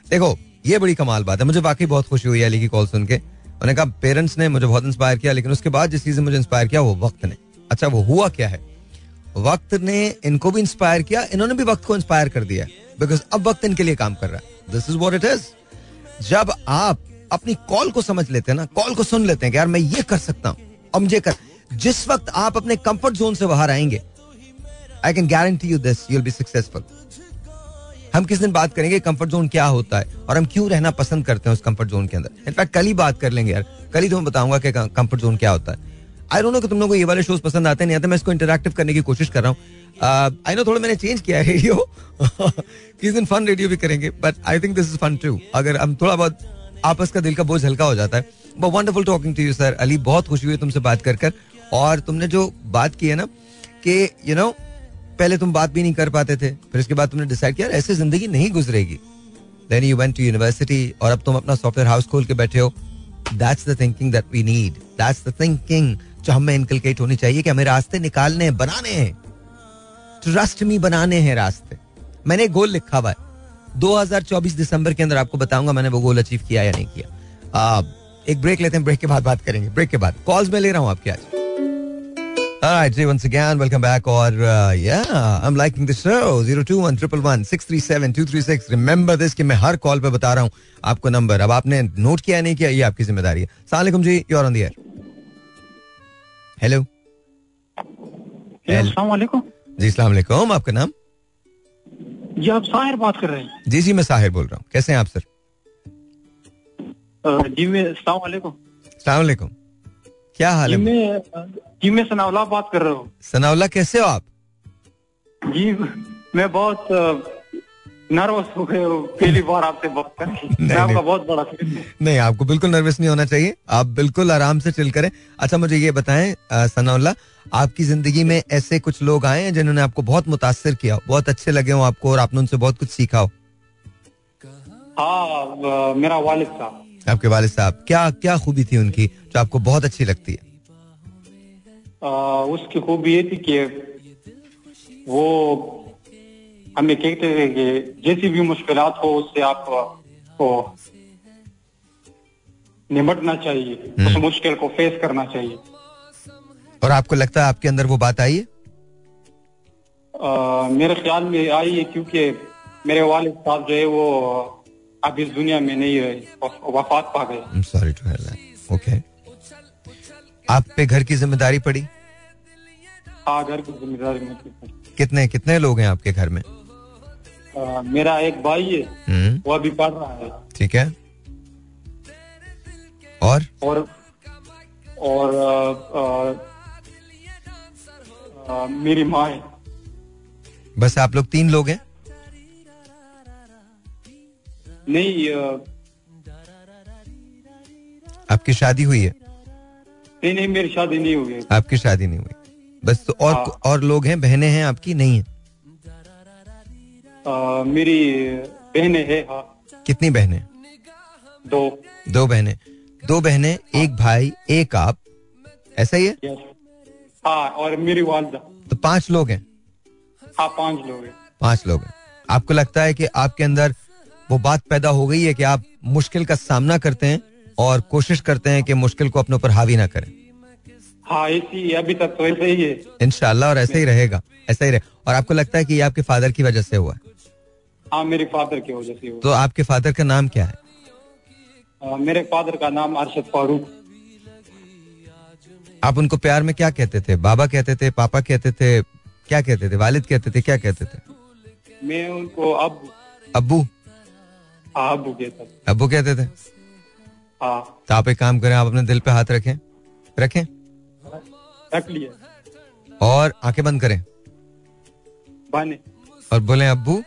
[SPEAKER 1] देखो ये बड़ी कमाल बात है। मुझे वाकई बहुत खुशी हुई अली की कॉल सुन के। उन्होंने कहा पेरेंट्स ने मुझे बहुत इंस्पायर किया लेकिन उसके बाद जिस चीज़ ने मुझे इंस्पायर किया वो वक्त ने। अच्छा वो हुआ क्या है? वक्त ने इनको भी इंस्पायर किया। इन्होंने भी वक्त को इंस्पायर कर दिया बिकॉज़ अब वक्त इनके लिए काम कर रहा है। This is what it is जब आप अपनी कॉल को समझ लेते हैं ना, कॉल को सुन लेते हैं कि यार मैं ये कर सकता हूँ, अब मुझे कर। जिस वक्त आप अपने कंफर्ट जोन से बाहर आएँगे I can guarantee you this you'll be successful हम किस दिन बात करेंगे कंफर्ट जोन क्या होता है, और हम क्यों रहना पसंद करते हैं उस कंफर्ट जोन के अंदर। इनफैक्ट कल ही बात कर लेंगे यार, कल ही तुम्हें बताऊँगा कि कंफर्ट जोन क्या होता है। आई डोंट नो कि तुम लोगों को ये वाले शोज़ पसंद आते नहीं आते, मैं इसको इंटरेक्टिव करने की कोशिश कर रहा हूँ। आई नो थोड़ा मैंने चेंज किया है रेडियो किस दिन फन रेडियो भी करेंगे but I think this is fun too अगर हम थोड़ा बहुत आपस का दिल का बोझ हल्का हो जाता है. But wonderful talking to you sir Ali, बहुत खुशी हुई तुमसे बात कर कर. और तुमने जो बात की है ना, कि यू नो पहले तुम बात भी नहीं कर पाते थे, फिर इसके बाद तुमने डिसाइड किया ऐसे ज़िंदगी नहीं गुजरेगी. Then you went to university और अब तुम अपना सॉफ्टवेयर हाउस खोल के बैठे हो. That's the thinking that we need that's the thinking जो हमें इनकलकेट होनी चाहिए कि हमें रास्ते निकालने हैं, बनाने हैं. ट्रस्ट मी बनाने हैं रास्ते मैंने गोल लिखा हुआ है 2024 दिसंबर के अंदर आपको बताऊँगा मैंने वो गोल अचीव किया या नहीं किया आ, एक ब्रेक लेते हैं ब्रेक के बाद बात करेंगे ब्रेक के बाद कॉल्स में ले रहा हूँ आपके आज Alright, Jay, once again, welcome back. Or uh, yeah, I'm liking the show. Zero two one triple one six three seven two three six. Remember this कि मैं हर कॉल पे बता रहा हूँ आपको नंबर अब आपने नोट किया नहीं किया ये आपकी ज़िम्मेदारी है सलामकुम जी you're on the air. Hello जी सलाम वालेकुम। आपका नाम?
[SPEAKER 6] जी आप साहिर बात कर रहे हैं।
[SPEAKER 1] जी जी मैं साहिर बोल रहा हूँ। कैसे हैं आप सर?
[SPEAKER 6] जी मैं सलाम
[SPEAKER 1] क्या हाल है?
[SPEAKER 6] मैं जी मैं सनाउल्ला बात कर रहा हूँ।
[SPEAKER 1] सनाउल्ला कैसे हो आप?
[SPEAKER 6] जी मैं बहुत नर्वस हो गए पहली बार आपसे बात करके मैं
[SPEAKER 1] नहीं,
[SPEAKER 6] आपका बहुत बड़ा
[SPEAKER 1] नहीं आपको बिल्कुल नर्वस नहीं होना चाहिए। आप बिल्कुल आराम से चिल करें। अच्छा मुझे ये बताएँ सनाउल्ला आपकी ज़िंदगी में ऐसे कुछ लोग आए हैं जिन्होंने आपको बहुत मुतासर किया हो बहुत अच्छे लगे हो आपको और आपने उनसे बहुत कुछ सीखा हो।
[SPEAKER 6] हाँ मेरा वालिद साहब।
[SPEAKER 1] आपके वालिद साहब क्या क्या खूबी थी उनकी जो आपको बहुत अच्छी लगती है?
[SPEAKER 6] उसकी खूबी ये थी कि वो हमें कहते थे कि जैसी भी मुश्किल हो उससे आप को निपटना चाहिए उस मुश्किल को फेस करना चाहिए।
[SPEAKER 1] और आपको लगता है आपके अंदर वो बात आई है?
[SPEAKER 6] मेरे ख्याल में आई है क्योंकि मेरे वालिद साहब जो है वो अब इस दुनिया में नहीं रहे वफात पा गए।
[SPEAKER 1] Sorry to hear that okay आप पे घर की ज़िम्मेदारी पड़ी?
[SPEAKER 6] हाँ घर की ज़िम्मेदारी मुझे
[SPEAKER 1] कितने कितने लोग हैं आपके घर में?
[SPEAKER 6] अ, मेरा एक भाई है
[SPEAKER 1] हम्म।
[SPEAKER 6] वो अभी पढ़ रहा है।
[SPEAKER 1] ठीक है। और?
[SPEAKER 6] और और आ, आ, आ, मेरी माँ है।
[SPEAKER 1] बस आप लोग तीन लोग हैं?
[SPEAKER 6] नहीं आ,
[SPEAKER 1] आपकी शादी हुई है?
[SPEAKER 6] नहीं नहीं मेरी शादी नहीं हुई है।
[SPEAKER 1] आपकी शादी नहीं हुई। बस तो और
[SPEAKER 6] हाँ।
[SPEAKER 1] और लोग हैं बहनें हैं आपकी? नहीं है।
[SPEAKER 6] आ, मेरी बहनें है हाँ।
[SPEAKER 1] कितनी बहनें?
[SPEAKER 6] दो।
[SPEAKER 1] दो बहनें। दो बहनें एक भाई एक आप। ऐसा ही है?
[SPEAKER 6] यस हाँ और मेरी वालदा।
[SPEAKER 1] तो पाँच लोग हैं?
[SPEAKER 6] हाँ पाँच लोग हैं।
[SPEAKER 1] पाँच लोग हैं। आपको लगता है कि आपके अंदर वो बात पैदा हो गई है कि आप मुश्किल का सामना करते हैं और कोशिश करते हैं कि मुश्किल को अपने ऊपर हावी ना करें?
[SPEAKER 6] हाँ ऐसी अभी तक तो ऐसे ही है।
[SPEAKER 1] इनशाला और ऐसे ही रहेगा ऐसा ही रहे। और आपको लगता है कि ये आपके फादर की वजह से हुआ है?
[SPEAKER 6] हाँ मेरे फादर की वजह से हुआ
[SPEAKER 1] तो आपके फादर का नाम क्या है?
[SPEAKER 6] आ, मेरे फादर का नाम अरशद फारूक।
[SPEAKER 1] आप उनको प्यार में क्या कहते थे? बाबा कहते थे पापा कहते थे क्या कहते थे? वालिद कहते थे क्या कहते थे?
[SPEAKER 6] मैं उनको अब। अबू? अबू कहता था।
[SPEAKER 1] अब्बू कहते थे?
[SPEAKER 6] हाँ।
[SPEAKER 1] तो आप एक काम करें आप अपने दिल पे हाथ रखें। रखें?
[SPEAKER 6] रख लिया।
[SPEAKER 1] और आँखें बंद करें।
[SPEAKER 6] बाने।
[SPEAKER 1] और बोले अबू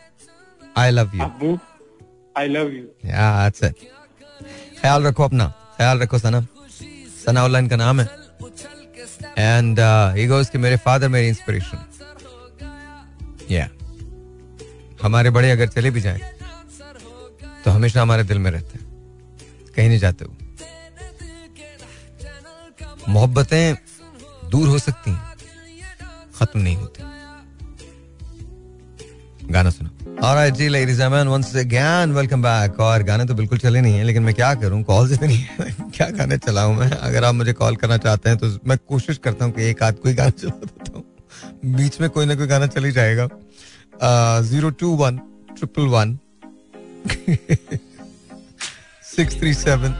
[SPEAKER 1] आई लव यू
[SPEAKER 6] अबू आई लव यू
[SPEAKER 1] अच्छा ख्याल रखो अपना। ख्याल रखो सना सनाउल्ला इनका नाम है। एंड ही गोस कि मेरे फादर मेरी इंस्पिरेशन या हमारे बड़े अगर चले भी जाए तो हमेशा हमारे दिल में रहते हैं। कहीं नहीं जाते वो। मोहब्बतें दूर हो सकती हैं, खत्म नहीं होती। गाना सुना Alright जी gentlemen once again welcome back और गाने तो बिल्कुल चले नहीं है लेकिन मैं क्या करूँ कॉल इतनी है क्या गाने चलाऊं मैं अगर आप मुझे कॉल करना चाहते हैं तो मैं कोशिश करता हूँ कि एक आध कोई गाना चला देता हूँ बीच में कोई ना कोई गाना चल ही जाएगा zero two one triple one six three seven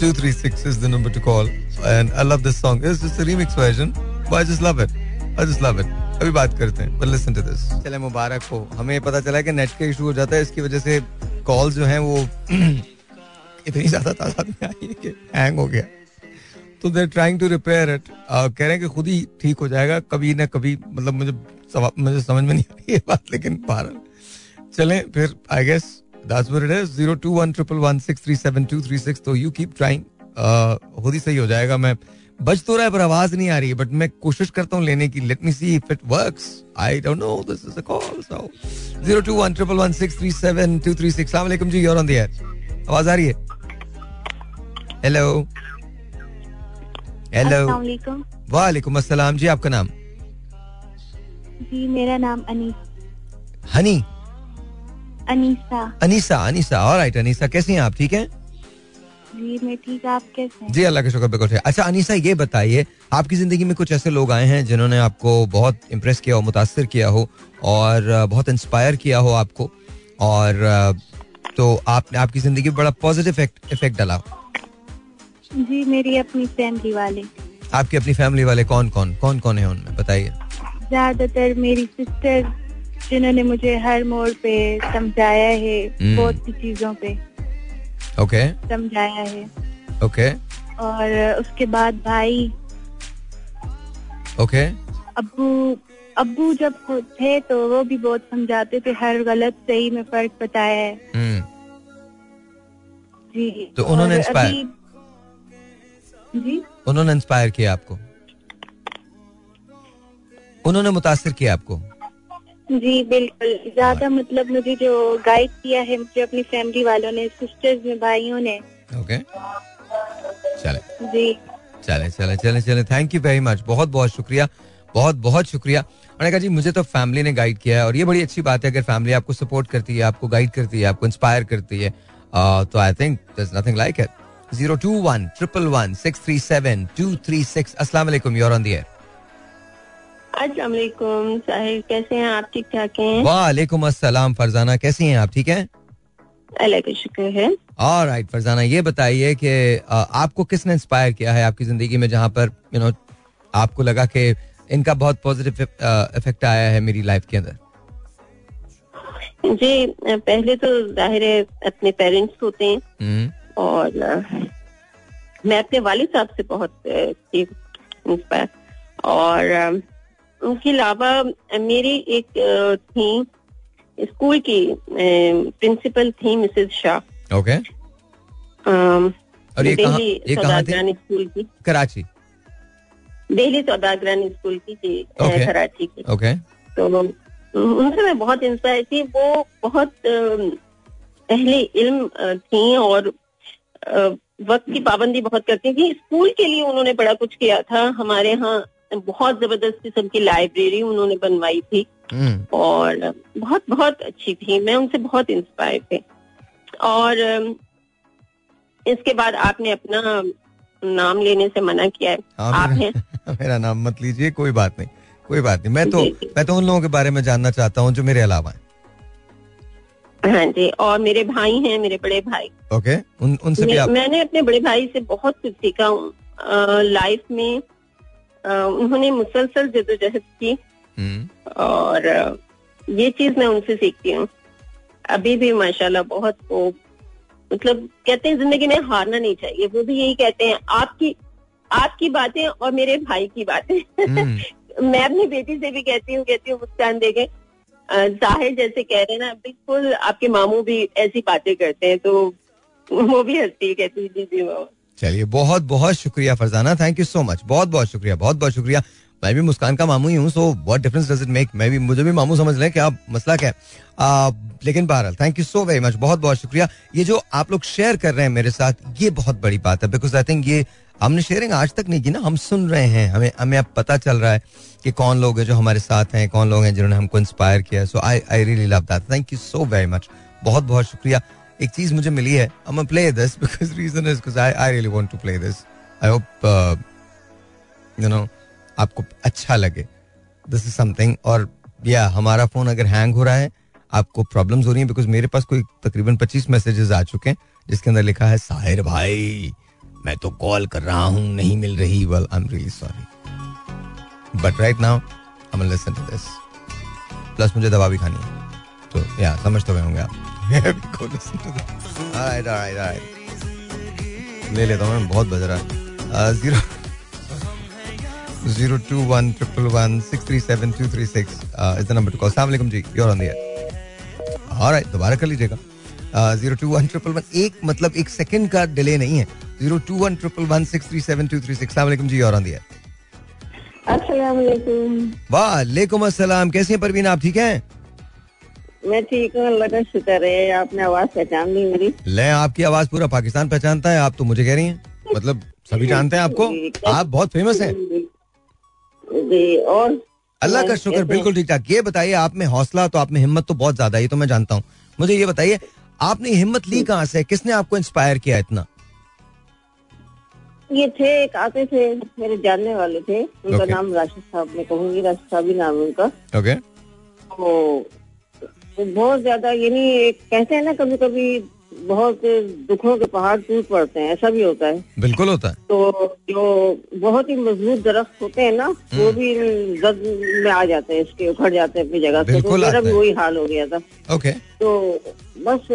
[SPEAKER 1] two three six is the number to call and I love this song it's just a remix version but I just love it I just love it अभी बात करते हैं listen to this. चले मुबारक हो। हमें पता चला कि नेट का इशू हो जाता है, इसकी वजह से कॉल जो हैं वो इतनी ज़्यादा तादाद में आई है कि हैंग हो गया। तो they're trying to repair it कह रहे हैं कि खुद ही ठीक हो जाएगा, कभी ना कभी मतलब मुझे सवा- मुझे समझ में नहीं आ रही ये बात, लेकिन बहरहाल। चलें, फिर I guess that's what it is 02111637236 तो यू कीप ट्राइंग खुद ही सही हो जाएगा, मैं बज तो रहा है पर आवाज़ नहीं आ रही है बट मैं कोशिश करता हूँ लेने की। Let me see if it works I don't know this is a call so 02111637236 अस्सलाम वालेकुम जी you are on the air आवाज़ आ रही है? हेलो हेलो वालेकुम अस्सलाम जी आपका नाम?
[SPEAKER 7] जी मेरा नाम अनीस।
[SPEAKER 1] हनी?
[SPEAKER 7] अनीसा।
[SPEAKER 1] अनीसा अनीसा। ऑलराइट अनीसा कैसी हैं आप? ठीक हैं?
[SPEAKER 7] जी मैं ठीक आप कैसे
[SPEAKER 1] जी अल्लाह का शुक्र बिल्कुल ठीक। अच्छा अनीसा ये बताइए आपकी ज़िंदगी में कुछ ऐसे लोग आए हैं जिन्होंने आपको बहुत इम्प्रेस किया हो मुतासर किया हो और बहुत इंस्पायर किया हो आपको? और तो आपने आपकी ज़िंदगी में बड़ा पॉजिटिव इफ़ेक्ट डाला हो।
[SPEAKER 7] जी मेरी अपनी फैमिली वाले।
[SPEAKER 1] आपकी अपनी फैमिली वाले कौन कौन कौन कौन है उनमें बताइए।
[SPEAKER 7] ज़्यादातर मेरी सिस्टर जिन्होंने मुझे हर मोड़ पे समझाया है
[SPEAKER 1] हम्म।
[SPEAKER 7] बहुत सी चीज़ों पे।
[SPEAKER 1] ओके
[SPEAKER 7] समझाया है।
[SPEAKER 1] ओके
[SPEAKER 7] और उसके बाद भाई।
[SPEAKER 1] ओके
[SPEAKER 7] अब्बू अब्बू जब थे तो वो भी बहुत समझाते थे हर गलत सही में फ़र्क बताया है।
[SPEAKER 1] हम्म।
[SPEAKER 7] जी।
[SPEAKER 1] तो उन्होंने
[SPEAKER 7] अभी- जी?
[SPEAKER 1] उन्होंने इंस्पायर किया आपको? उन्होंने मुतासर किया आपको?
[SPEAKER 7] जी बिल्कुल। ज़्यादा मतलब मुझे जो गाइड किया है मुझे अपनी फैमिली वालों ने सिस्टर्स में भाइयों ने।
[SPEAKER 1] ओके चले।
[SPEAKER 7] जी।
[SPEAKER 1] चले चले चले चले। थैंक यू वेरी मच बहुत बहुत शुक्रिया। बहुत बहुत शुक्रिया। मैंने कहा जी मुझे तो फैमिली ने गाइड किया है और ये बड़ी अच्छी बात है अगर फैमिली आपको सपोर्ट करती है आपको गाइड करती है आपको इंस्पायर करती है तो I think there's nothing like it zero two one triple one six three seven two three six you're on the air
[SPEAKER 8] अस्सलाम साहिर कैसे हैं? आप ठीक ठाक हैं?
[SPEAKER 1] वालेकुम अस्सलाम फरजाना कैसी हैं आप? ठीक हैं?
[SPEAKER 8] अल्लाह का शुक्र है।
[SPEAKER 1] और राइट फरजाना ये बताइए कि आपको किसने इंस्पायर किया है आपकी ज़िंदगी में जहाँ पर यू नो आपको लगा कि इनका बहुत पॉजिटिव इफ़ेक्ट आया है मेरी लाइफ के अंदर?
[SPEAKER 8] जी पहले तो ज़ाहिर है अपने पेरेंट्स होते हैं।
[SPEAKER 1] हम्म,
[SPEAKER 8] और मैं अपने वाले साहब से बहुत इंस्पायर और उनके अलावा मेरी एक थी स्कूल की प्रिंसिपल थी मिसेज शाह।
[SPEAKER 1] ओके और ये कहाँ ये कहाँ थे?
[SPEAKER 8] स्कूल की।
[SPEAKER 1] कराची।
[SPEAKER 8] दिल्ली सौदागरानी स्कूल की अ,
[SPEAKER 1] Okay.
[SPEAKER 8] कराची की।
[SPEAKER 1] ओके
[SPEAKER 8] तो उनसे मैं बहुत इंस्पायर थी। वो बहुत पहले इल्म थी और वक्त की पाबंदी बहुत करती थी। स्कूल के लिए उन्होंने बड़ा कुछ किया था। हमारे यहाँ बहुत ज़बरदस्त किस्म की लाइब्रेरी उन्होंने बनवाई थी।
[SPEAKER 1] हम्म,
[SPEAKER 8] और बहुत बहुत अच्छी थी। मैं उनसे बहुत इंस्पायर थे। और इसके बाद आपने अपना नाम लेने से मना किया है। आप हैं।
[SPEAKER 1] मेरा, नाम मत लीजिए कोई बात नहीं कोई बात नहीं। मैं तो। मैं तो उन लोगों के बारे में जानना चाहता हूँ जो मेरे अलावा हैं।
[SPEAKER 8] हाँ जी और मेरे भाई हैं मेरे बड़े भाई।
[SPEAKER 1] ओके उन उनसे भी आप
[SPEAKER 8] मैंने अपने बड़े भाई से बहुत कुछ सीखा हूँ। लाइफ में उन्होंने मुसलसल जदोजहद की
[SPEAKER 1] हम्म,
[SPEAKER 8] और ये चीज़ मैं उनसे सीखती हूँ। अभी भी माशाल्लाह बहुत वो मतलब कहते हैं ज़िंदगी में हारना नहीं चाहिए। वो भी यही कहते हैं आपकी आपकी बातें और मेरे भाई की बातें।
[SPEAKER 1] हम्म,
[SPEAKER 8] मैं अपनी बेटी से भी कहती हूँ कहती हूँ मुस्कान देखे ज़ाहिर जैसे कह रहे हैं ना बिल्कुल आपके मामू भी ऐसी बातें करते हैं तो वो भी हंसती है कहती है जी जी मामा।
[SPEAKER 1] चलिए, बहुत बहुत शुक्रिया Farzana thank you so much बहुत बहुत शुक्रिया, बहुत बहुत शुक्रिया। मैं भी मुस्कान का मामू ही हूँ so what difference does it make मैं भी, मुझे भी मामू समझ लें क्या मसला क्या है। लेकिन बहरहाल thank you so very much बहुत बहुत शुक्रिया। ये जो आप लोग शेयर कर रहे हैं मेरे साथ, ये बहुत बड़ी बात है बिकॉज़ आई थिंक ये हमने शेयरिंग आज तक नहीं की ना, हम सुन रहे हैं, हमें हमें अब पता चल रहा है कि कौन लोग हैं जो हमारे साथ हैं, कौन लोग हैं जिन्होंने हमको इंस्पायर किया so I I really love that thank you so very much बहुत बहुत शुक्रिया। एक चीज़ मुझे मिली है I am play this because reason is because I I really want to play this I hope you know आपको अच्छा लगे। दिस इज़ समथिंग और या हमारा फ़ोन अगर हैंग हो रहा है, आपको प्रॉब्लम्स हो रही हैं बिकॉज़ मेरे पास कोई तकरीबन 25 मैसेजेस आ चुके हैं, जिसके अंदर लिखा है, साहिर भाई, मैं तो कॉल कर रहा हूँ, नहीं मिल रही। Well I am really sorry but right now I am listen to this plus मुझे दवा भी खानी है। तो या समझ तो गए होंगे आप। Alright, alright, alright. ले लेता हूँ मैं बहुत बज रहा है। Zero zero two one triple one six three seven two three six. Is the number to call. सलाम जी you're on the air alright दोबारा कर लीजिएगा। Zero two one triple one एक मतलब एक सेकंड का डिले नहीं है। Zero two one triple one six three seven two three six. सलाम जी योर ऑन द एयर
[SPEAKER 8] वालेकुम
[SPEAKER 1] अस्सलाम कैसी हैं परवीन आप ठीक हैं?
[SPEAKER 8] मैं ठीक हूँ अल्लाह का शुक्र है आपने आवाज़ पहचान ली मेरी।
[SPEAKER 1] ले आपकी आवाज़ पूरा पाकिस्तान पहचानता है आप तो मुझे कह रही हैं। मतलब सभी जानते हैं आपको? आप बहुत फ़ेमस हैं।
[SPEAKER 8] जी और?
[SPEAKER 1] अल्लाह का शुक्र बिल्कुल ठीक ठाक। ये बताइए आप में हौसला तो आप में हिम्मत तो बहुत ज़्यादा है ये तो मैं जानता हूँ। मुझे ये बताइए आपने हिम्मत ली कहाँ से? किसने आपको इंस्पायर किया इतना?
[SPEAKER 8] ये थे एक आते थे मेरे जानने वाले थे। उनका
[SPEAKER 1] Okay.
[SPEAKER 8] नाम राशिद साहब मैं कहूँगी राशिद साहब ही नाम है उनका।
[SPEAKER 1] ओके
[SPEAKER 8] तो वो बहुत ज़्यादा यानी कहते हैं ना कभी कभी बहुत दुखों के पहाड़ टूट पड़ते हैं ऐसा भी होता है।
[SPEAKER 1] बिल्कुल होता है।
[SPEAKER 8] तो जो बहुत ही मज़बूत दरख्त होते हैं ना
[SPEAKER 1] हम्म।
[SPEAKER 8] वो भी जद में आ जाते हैं इसके उखड़ जाते हैं अपनी जगह से। तो मेरा भी वही हाल हो गया था।
[SPEAKER 1] ओके।
[SPEAKER 8] तो बस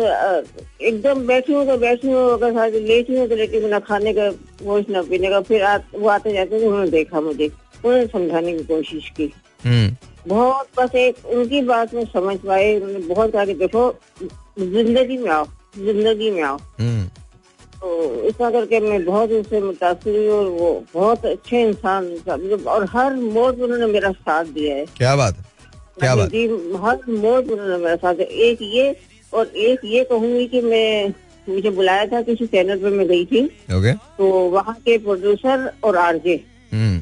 [SPEAKER 8] एकदम बैठी हूँ तो बैठी हूँ अगर साथ लेटी हूँ तो लेटी हूँ ना खाने का होश ना पीने का फिर आ, वो आते जाते उन्होंने देखा मुझे। उन्होंने समझाने की कोशिश की।
[SPEAKER 1] हम्म।
[SPEAKER 8] बहुत बस एक उनकी बात में समझ पाए उन्होंने बहुत कहा कि देखो ज़िंदगी में आओ ज़िंदगी में आओ।
[SPEAKER 1] हम्म।
[SPEAKER 8] तो इस करके मैं बहुत उनसे मुतासर हुई और वो बहुत अच्छे इंसान और हर मोड़ उन्होंने मेरा साथ दिया है।
[SPEAKER 1] क्या बात क्या बात
[SPEAKER 8] जी हर मोड़ उन्होंने मेरा साथ दिया एक ये और एक ये कहूँगी कि मैं मुझे बुलाया था किसी चैनल पे मैं गई थी।
[SPEAKER 1] ओके।
[SPEAKER 8] तो वहाँ के प्रोड्यूसर और आरजे।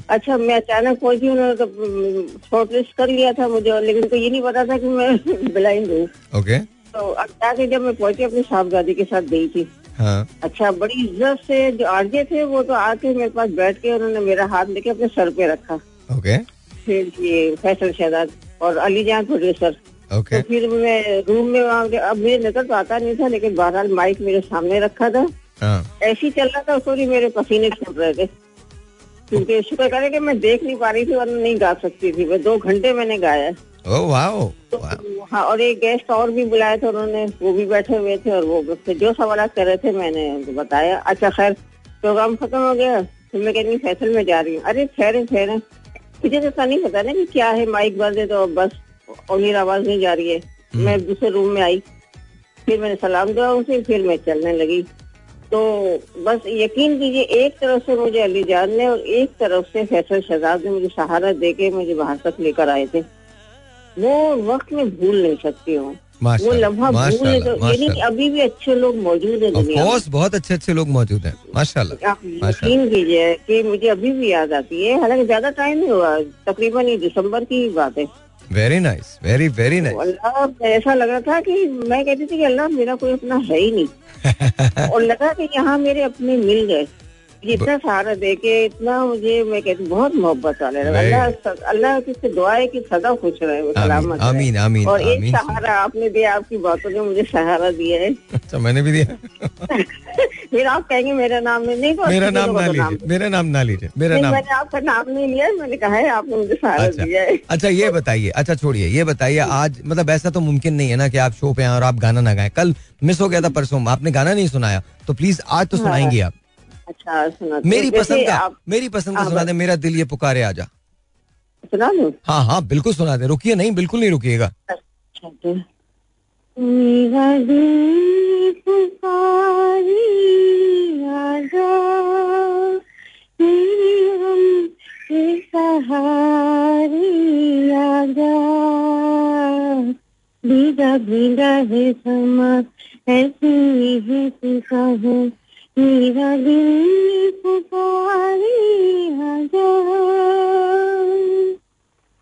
[SPEAKER 8] अच्छा मैं अचानक पहुँची उन्होंने तो शॉर्ट लिस्ट कर लिया था मुझे लेकिन तो ये नहीं पता था कि मैं ब्लाइंड हूँ।
[SPEAKER 1] ओके
[SPEAKER 8] तो अब जाके जब मैं पहुँची अपनी साहबजादी के साथ गई थी।
[SPEAKER 1] हाँ।
[SPEAKER 8] अच्छा बड़ी इज़्ज़त से जो आरजे थे वो तो आके मेरे पास बैठ के उन्होंने मेरा हाथ लेके अपने सर पे रखा।
[SPEAKER 1] ओके
[SPEAKER 8] फिर ये फैसल शहजाद और अली जान प्रोड्यूसर
[SPEAKER 1] ओके
[SPEAKER 8] तो फिर मैं रूम में वहाँ अब मुझे नज़र तो आता नहीं था लेकिन बहरहाल माइक मेरे सामने रखा था। ऐसी चल रहा था सॉरी मेरे पसीने छूट रहे थे। क्योंकि शुक्र करे कि मैं देख नहीं पा रही थी वरना नहीं गा सकती थी। मैं दो घंटे मैंने गाया।
[SPEAKER 1] ओ वाओ
[SPEAKER 8] तो हाँ और एक गेस्ट और भी बुलाए थे उन्होंने वो भी बैठे हुए थे और वो जो सवाल कर रहे थे मैंने बताया। अच्छा खैर प्रोग्राम खत्म हो गया। फिर मैं कहती फैसल में जा रही हूँ। अरे ठहरे ठहरे। मुझे तो ऐसा नहीं पता ना कि क्या है माइक बंद है तो बस और आवाज़ नहीं जा रही है। मैं दूसरे रूम में आई। फिर मैंने सलाम दिया उसे फिर मैं चलने लगी। तो बस यकीन कीजिए एक तरफ़ से मुझे अली जान ने और एक तरफ़ से फैसल शहजाद ने मुझे सहारा दे के मुझे बाहर तक लेकर आए थे। वो वक्त में भूल नहीं सकती हूँ। वो लम्हा भूल नहीं तो यानी अभी भी अच्छे लोग मौजूद है दुनिया
[SPEAKER 1] बहुत अच्छे अच्छे लोग मौजूद हैं। माशाल्लाह
[SPEAKER 8] आप
[SPEAKER 1] माशाल्लाह।
[SPEAKER 8] यकीन कीजिए कि मुझे अभी भी याद आती है। हालाँकि ज़्यादा टाइम नहीं हुआ तकरीबन ये दिसंबर की बात है।
[SPEAKER 1] Very nice very
[SPEAKER 8] very
[SPEAKER 1] nice
[SPEAKER 8] अल्लाह ऐसा लग रहा था कि मैं कहती थी कि अल्लाह मेरा कोई अपना है ही नहीं। और लगा कि यहाँ मेरे अपने मिल गए। जितना सहारा दे के इतना मुझे मैं कहती बहुत मोहब्बत वाले। अल्लाह अल्लाह की दुआ है कि सदा खुश रहे सलामत
[SPEAKER 1] आमीन आमीन
[SPEAKER 8] और एक सहारा आपने दिया आपकी बातों ने मुझे सहारा दिया है।
[SPEAKER 1] अच्छा मैंने भी दिया।
[SPEAKER 8] फिर आप कहेंगे मेरा नाम नहीं नहीं तो
[SPEAKER 1] मेरा नाम ना लीजिए मेरा नाम ना लीजिए मेरा नाम।
[SPEAKER 8] मैंने आपका नाम नहीं लिया मैंने कहा है आपने मुझे सहारा
[SPEAKER 1] अच्छा
[SPEAKER 8] दिया है।
[SPEAKER 1] अच्छा ये बताइए अच्छा छोड़िए ये बताइए आज मतलब ऐसा तो मुमकिन नहीं है ना कि आप शो पे आए और आप गाना ना गाएँ। कल मिस हो गया था परसों आपने गाना नहीं सुनाया तो प्लीज़ आज तो सुनाएँगे आप।
[SPEAKER 8] अच्छा सुना
[SPEAKER 1] मेरी पसंद का
[SPEAKER 8] आप
[SPEAKER 1] मेरी पसंद का सुना दे मेरा दिल ये पुकारे आजा
[SPEAKER 8] सुना दूँ?
[SPEAKER 1] हाँ हाँ बिल्कुल सुना दे। रुकिए नहीं बिल्कुल नहीं रुकिएगा।
[SPEAKER 8] अच्छा तो। सहारे आजा भीगा भीगा है समा ऐसी है है मेरा दिल पुकारी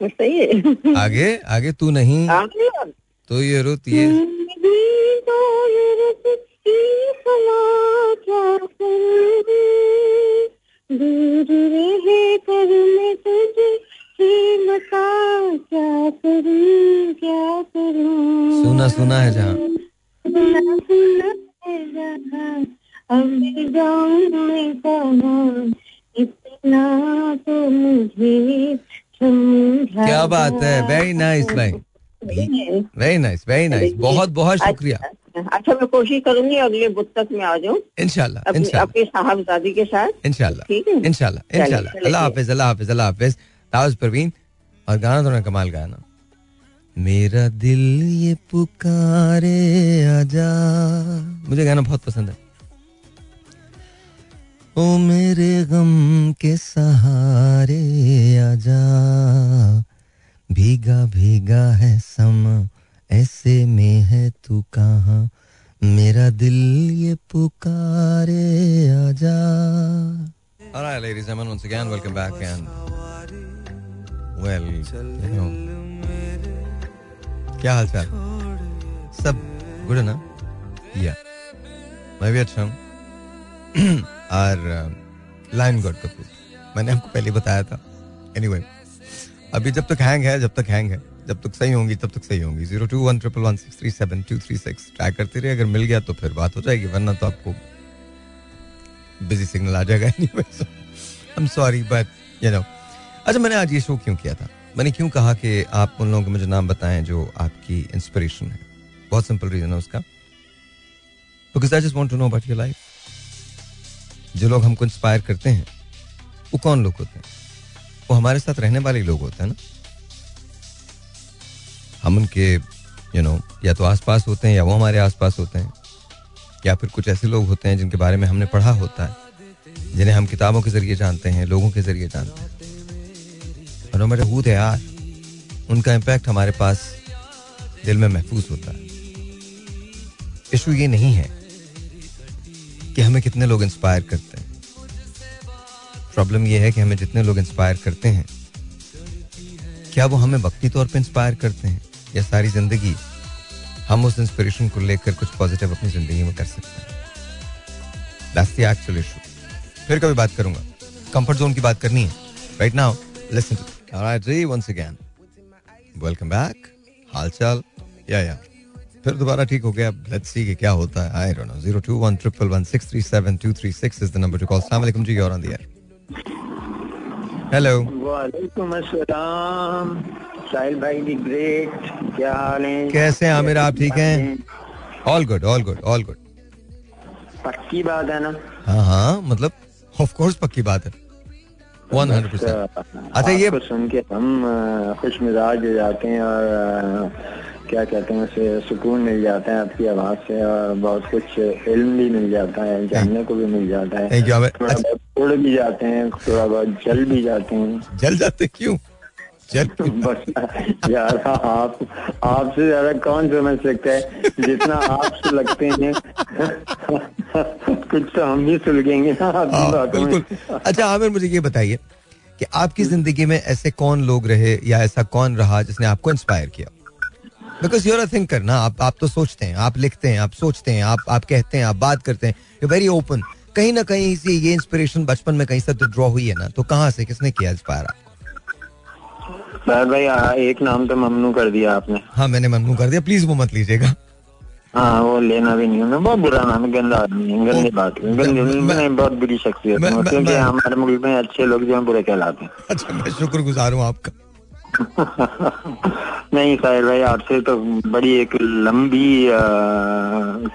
[SPEAKER 8] सही है।
[SPEAKER 1] आगे आगे तू नहीं
[SPEAKER 8] आगे।
[SPEAKER 1] तो ये रुत ये। सुना सुना है जहाँ।
[SPEAKER 8] सुना सुना है जहाँ। अब कहाँ इतना तो मुझे
[SPEAKER 1] क्या बात है। वेरी नाइस भाई। वेरी नाइस वेरी नाइस बहुत बहुत शुक्रिया।
[SPEAKER 8] अच्छा मैं कोशिश करूँगी अगले बुध तक मैं आ जाऊँ। अपनी
[SPEAKER 1] इंशाल्लाह
[SPEAKER 8] अपनी साहबजादी के साथ।
[SPEAKER 1] इनशाला
[SPEAKER 8] ठीक है?
[SPEAKER 1] इंशाल्लाह
[SPEAKER 8] चलिए,
[SPEAKER 1] अल्लाह हाफिज अल्लाह हाफिज अल्लाह हाफिज। ताज परवीन और गाना तो कमाल गाया ना। मेरा दिल ये पुकारे आजा। मुझे गाना बहुत पसंद है। ओ मेरे गम के सहारे आजा भीगा भीगा है समा ऐसे में है तू कहाँ मेरा दिल ये पुकारे आजा All right, ladies and gentlemen, once again, welcome back and well, you know, क्या हाल चाल सब गुड है ना या मैं भी अच्छा हूँ और लाइन गॉड कपूर मैंने आपको पहले बताया था। एनीवे anyway, अभी जब तक हैंग है जब तक हैंग है जब तक सही होंगी तब तक सही होंगी। Zero two one triple one six three seven two three six try करते रहिए अगर मिल गया तो फिर बात हो जाएगी वरना तो आपको बिज़ी सिग्नल आ जाएगा I am sorry but you know अच्छा मैंने आज ये शो क्यों किया था? मैंने क्यों कहा कि आप उन लोगों को मुझे नाम बताएँ जो आपकी इंस्पिरेशन है? बहुत सिंपल रीजन है उसका। Because I just want to know about your life जो लोग हमको इंस्पायर करते हैं, वो कौन लोग होते हैं? वो हमारे साथ रहने वाले लोग होते हैं ना? हम उनके यू नो या तो आसपास होते हैं या वो हमारे आसपास होते हैं, या फिर कुछ ऐसे लोग होते हैं जिनके बारे में हमने पढ़ा होता है, जिन्हें हम किताबों के ज़रिए जानते हैं, लोगों के ज़रिए जानते हैं। और हूद है यार। उनका इम्पैक्ट हमारे पास दिल में महफूज होता है। इशू ये नहीं है कि हमें कितने लोग इंस्पायर करते हैं। प्रॉब्लम यह है कि हमें जितने लोग इंस्पायर करते हैं, क्या वो हमें वक्ती तौर पर इंस्पायर करते हैं? या सारी ज़िंदगी हम उस इंस्पिरेशन को लेकर कुछ पॉजिटिव अपनी ज़िंदगी में कर सकते हैं? एक्चुअल इशू फिर कभी बात करूँगा। कंफर्ट जोन की बात करनी है। Right now listen to alright ji once again welcome back हालचाल या या फिर दोबारा ठीक हो गया। लेट्स सी कि क्या होता है। I don't know 02111637236 is the number to call अस्सलाम वालेकुम जी you're on the air hello
[SPEAKER 9] वालेकुम अस्सलाम। साहिल भाई दी ग्रेट क्या हाल है?
[SPEAKER 1] कैसे हैं आमिर? आप ठीक हैं? All good all good all good
[SPEAKER 9] पक्की बात है ना?
[SPEAKER 1] हाँ हाँ मतलब ऑफ़ कोर्स पक्की बात है। वन हंड्रेड परसेंट अच्छा ये
[SPEAKER 9] सुन के हम खुश मिजाज हो जाते हैं और क्या कहते हैं उसे सुकून मिल जाता है आपकी आवाज़ से और बहुत कुछ इल्म भी मिल जाता है जानने को भी मिल जाता है। थोड़ा
[SPEAKER 1] अच्छा।
[SPEAKER 9] उड़ भी जाते हैं थोड़ा बहुत जल भी जाते हैं।
[SPEAKER 1] जल जाते क्यों?
[SPEAKER 9] बस यार आप आपसे ज़्यादा कौन समझ सकता है? जितना आप सुलगते हैं कुछ तो हम भी सुलगेंगे ना
[SPEAKER 1] हाँ, बिल्कुल। अच्छा आमिर मुझे ये बताइए कि आपकी ज़िंदगी में ऐसे कौन लोग रहे या ऐसा कौन रहा जिसने आपको इंस्पायर किया? बिकॉज़ यूर थिंकर ना? आप आप तो सोचते हैं आप लिखते हैं आप सोचते हैं आप आप कहते हैं आप बात करते हैं यू वेरी ओपन कहीं ना कहीं से ये इंस्पिरेशन बचपन में कहीं से तो ड्रॉ हुई है ना? तो कहाँ से किसने किया इंस्पायर आपको
[SPEAKER 9] भाई एक नाम तो ममनू कर दिया आपने।
[SPEAKER 1] हाँ मैंने ममनू कर दिया। प्लीज़ वो मत लीजिएगा।
[SPEAKER 9] हाँ वो लेना भी नहीं है मैं बहुत बुरा नाम है गंदा आदमी है गंदी बात है गंदी
[SPEAKER 1] मैं-
[SPEAKER 9] मैं बहुत बुरी शख्सियत क्योंकि हमारे मुल्क में अच्छे लोग जो हैं बुरे कहलाते हैं।
[SPEAKER 1] अच्छा मैं शुक्रगुजार हूँ आपका।
[SPEAKER 9] नहीं साहिर भाई आपसे तो बड़ी एक लंबी आ,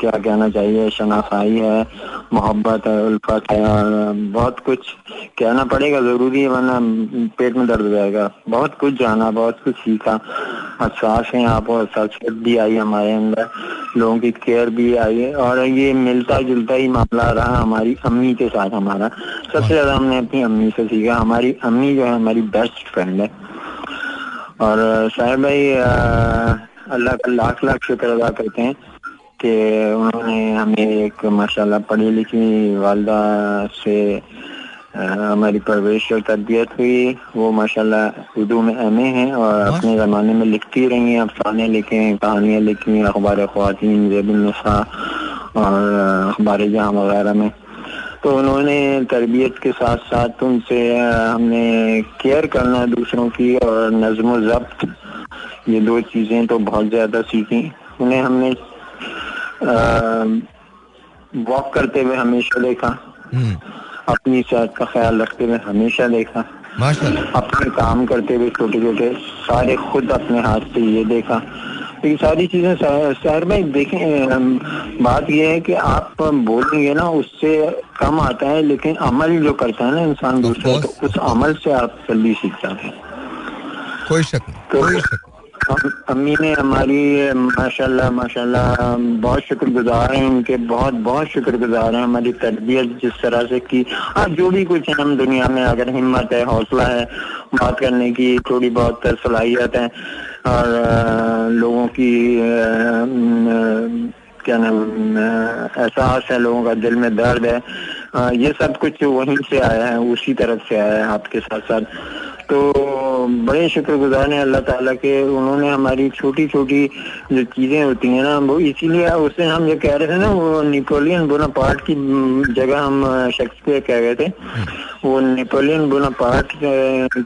[SPEAKER 9] क्या कहना चाहिए शनाखाई है मोहब्बत है उल्फत है और बहुत कुछ कहना पड़ेगा ज़रूरी है वरना पेट में दर्द हो जाएगा। बहुत कुछ जाना बहुत कुछ सीखा। एहसास है आप और शख्सियत भी आई हमारे अंदर। लोगों की केयर भी आई है और ये मिलता जुलता ही मामला रहा हमारी अम्मी के साथ हमारा। सबसे ज़्यादा हमने अपनी अम्मी से सीखा। हमारी अम्मी जो है हमारी बेस्ट फ्रेंड है। और साहिब भाई अल्लाह का लाख लाख शुक्र अदा करते हैं कि उन्होंने हमें एक माशाल्लाह पढ़ी लिखी वालदा से हमारी परवरिश और तरबियत हुई। वो माशाल्लाह उर्दू में एम हैं और अपने ज़माने में लिखती रही हैं अफसाने लिखे हैं कहानियाँ लिखी हैं अखबार ख़वातीन जेबुलनसा और अखबार जहाँ वगैरह में। तो उन्होंने तरबियत के साथ साथ उनसे हमने केयर करना दूसरों की और नज्म जब्त ये दो चीज़ें तो बहुत ज़्यादा सीखी। उन्हें हमने वॉक करते हुए हमेशा देखा।
[SPEAKER 1] हम्म,
[SPEAKER 9] अपनी सेहत का ख्याल रखते हुए हमेशा देखा। अपने काम करते हुए छोटे छोटे सारे खुद अपने हाथ से ये देखा। ये सारी चीज़ें शहर में देखें बात ये है कि आप बोलेंगे ना उससे कम आता है लेकिन अमल जो करता है ना इंसान दूसरा तो उस अमल से आप जल्दी सीख जाते हैं।
[SPEAKER 1] कोई शक
[SPEAKER 9] तो
[SPEAKER 1] कोई शक
[SPEAKER 9] अम्मी ने हमारी माशाल्लाह माशाल्लाह बहुत शुक्रगुजार हैं उनके बहुत बहुत शुक्रगुजार हैं हमारी तरबियत जिस तरह से की। हाँ जो भी कुछ है हम दुनिया में अगर हिम्मत है हौसला है बात करने की थोड़ी बहुत सलाहियत है और लोगों की क्या नाम एहसास है लोगों का दिल में दर्द है ये सब कुछ वहीं से आया है उसी तरफ़ से आया है आपके साथ साथ तो बड़े शुक्रगुजार हैं अल्लाह ताला के उन्होंने हमारी छोटी छोटी जो चीज़ें होती हैं ना वो इसीलिए उससे हम ये कह रहे थे ना वो नेपोलियन बोनापार्ट की जगह हम शेक्सपियर कह रहे थे वो नेपोलियन बोनापार्ट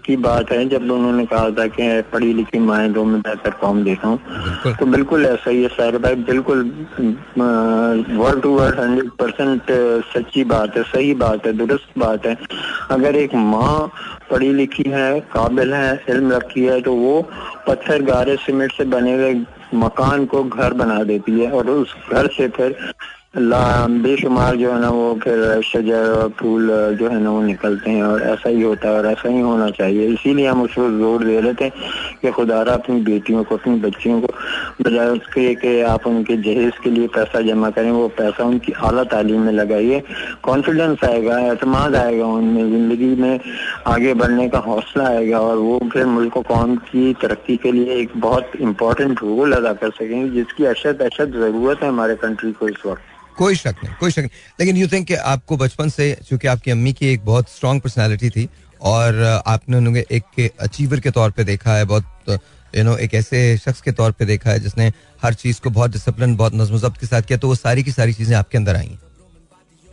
[SPEAKER 9] की बात है जब उन्होंने कहा था कि पढ़ी लिखी माए दो में बेहतर कौम देखा हूँ तो बिल्कुल ऐसा ही है साहिर भाई बिल्कुल word to word hundred percent सच्ची बात है सही बात है दुरुस्त बात है। अगर एक माँ पढ़ी लिखी है काबिल है इल्म रखी है तो वो पत्थर गारे सीमेंट से बने हुए मकान को घर बना देती है और उस घर से फिर बेशुमार जो है ना वो फिर शजर और फूल जो है ना वो निकलते हैं और ऐसा ही होता है और ऐसा ही होना चाहिए। इसीलिए हम उस पर ज़ोर दे रहे थे कि खुदारा अपनी बेटियों को, अपनी बच्चियों को बजाय उसके कि आप उनके जहेज के लिए पैसा जमा करें, वो पैसा उनकी आला तालीम में लगाइए। कॉन्फिडेंस आएगा, एतमाद आएगा उनमें, ज़िंदगी में आगे बढ़ने का हौसला आएगा और वो फिर मुल्क कौम की तरक्की के लिए एक बहुत इम्पोर्टेंट रोल अदा कर सकेंगे, जिसकी अशद अशद ज़रूरत है हमारे कंट्री को इस वक्त।
[SPEAKER 1] कोई शक नहीं कोई शक नहीं। लेकिन यू थिंक आपको बचपन से चूँकि आपकी अम्मी की एक बहुत स्ट्रांग पर्सनालिटी थी और आपने उन्हें एक अचीवर के तौर पे देखा है बहुत यू नो एक ऐसे शख्स के तौर पे देखा है जिसने हर चीज़ को बहुत डिसिप्लिन बहुत नज्म जब्त के साथ किया तो वो सारी की सारी चीज़ें आपके अंदर आई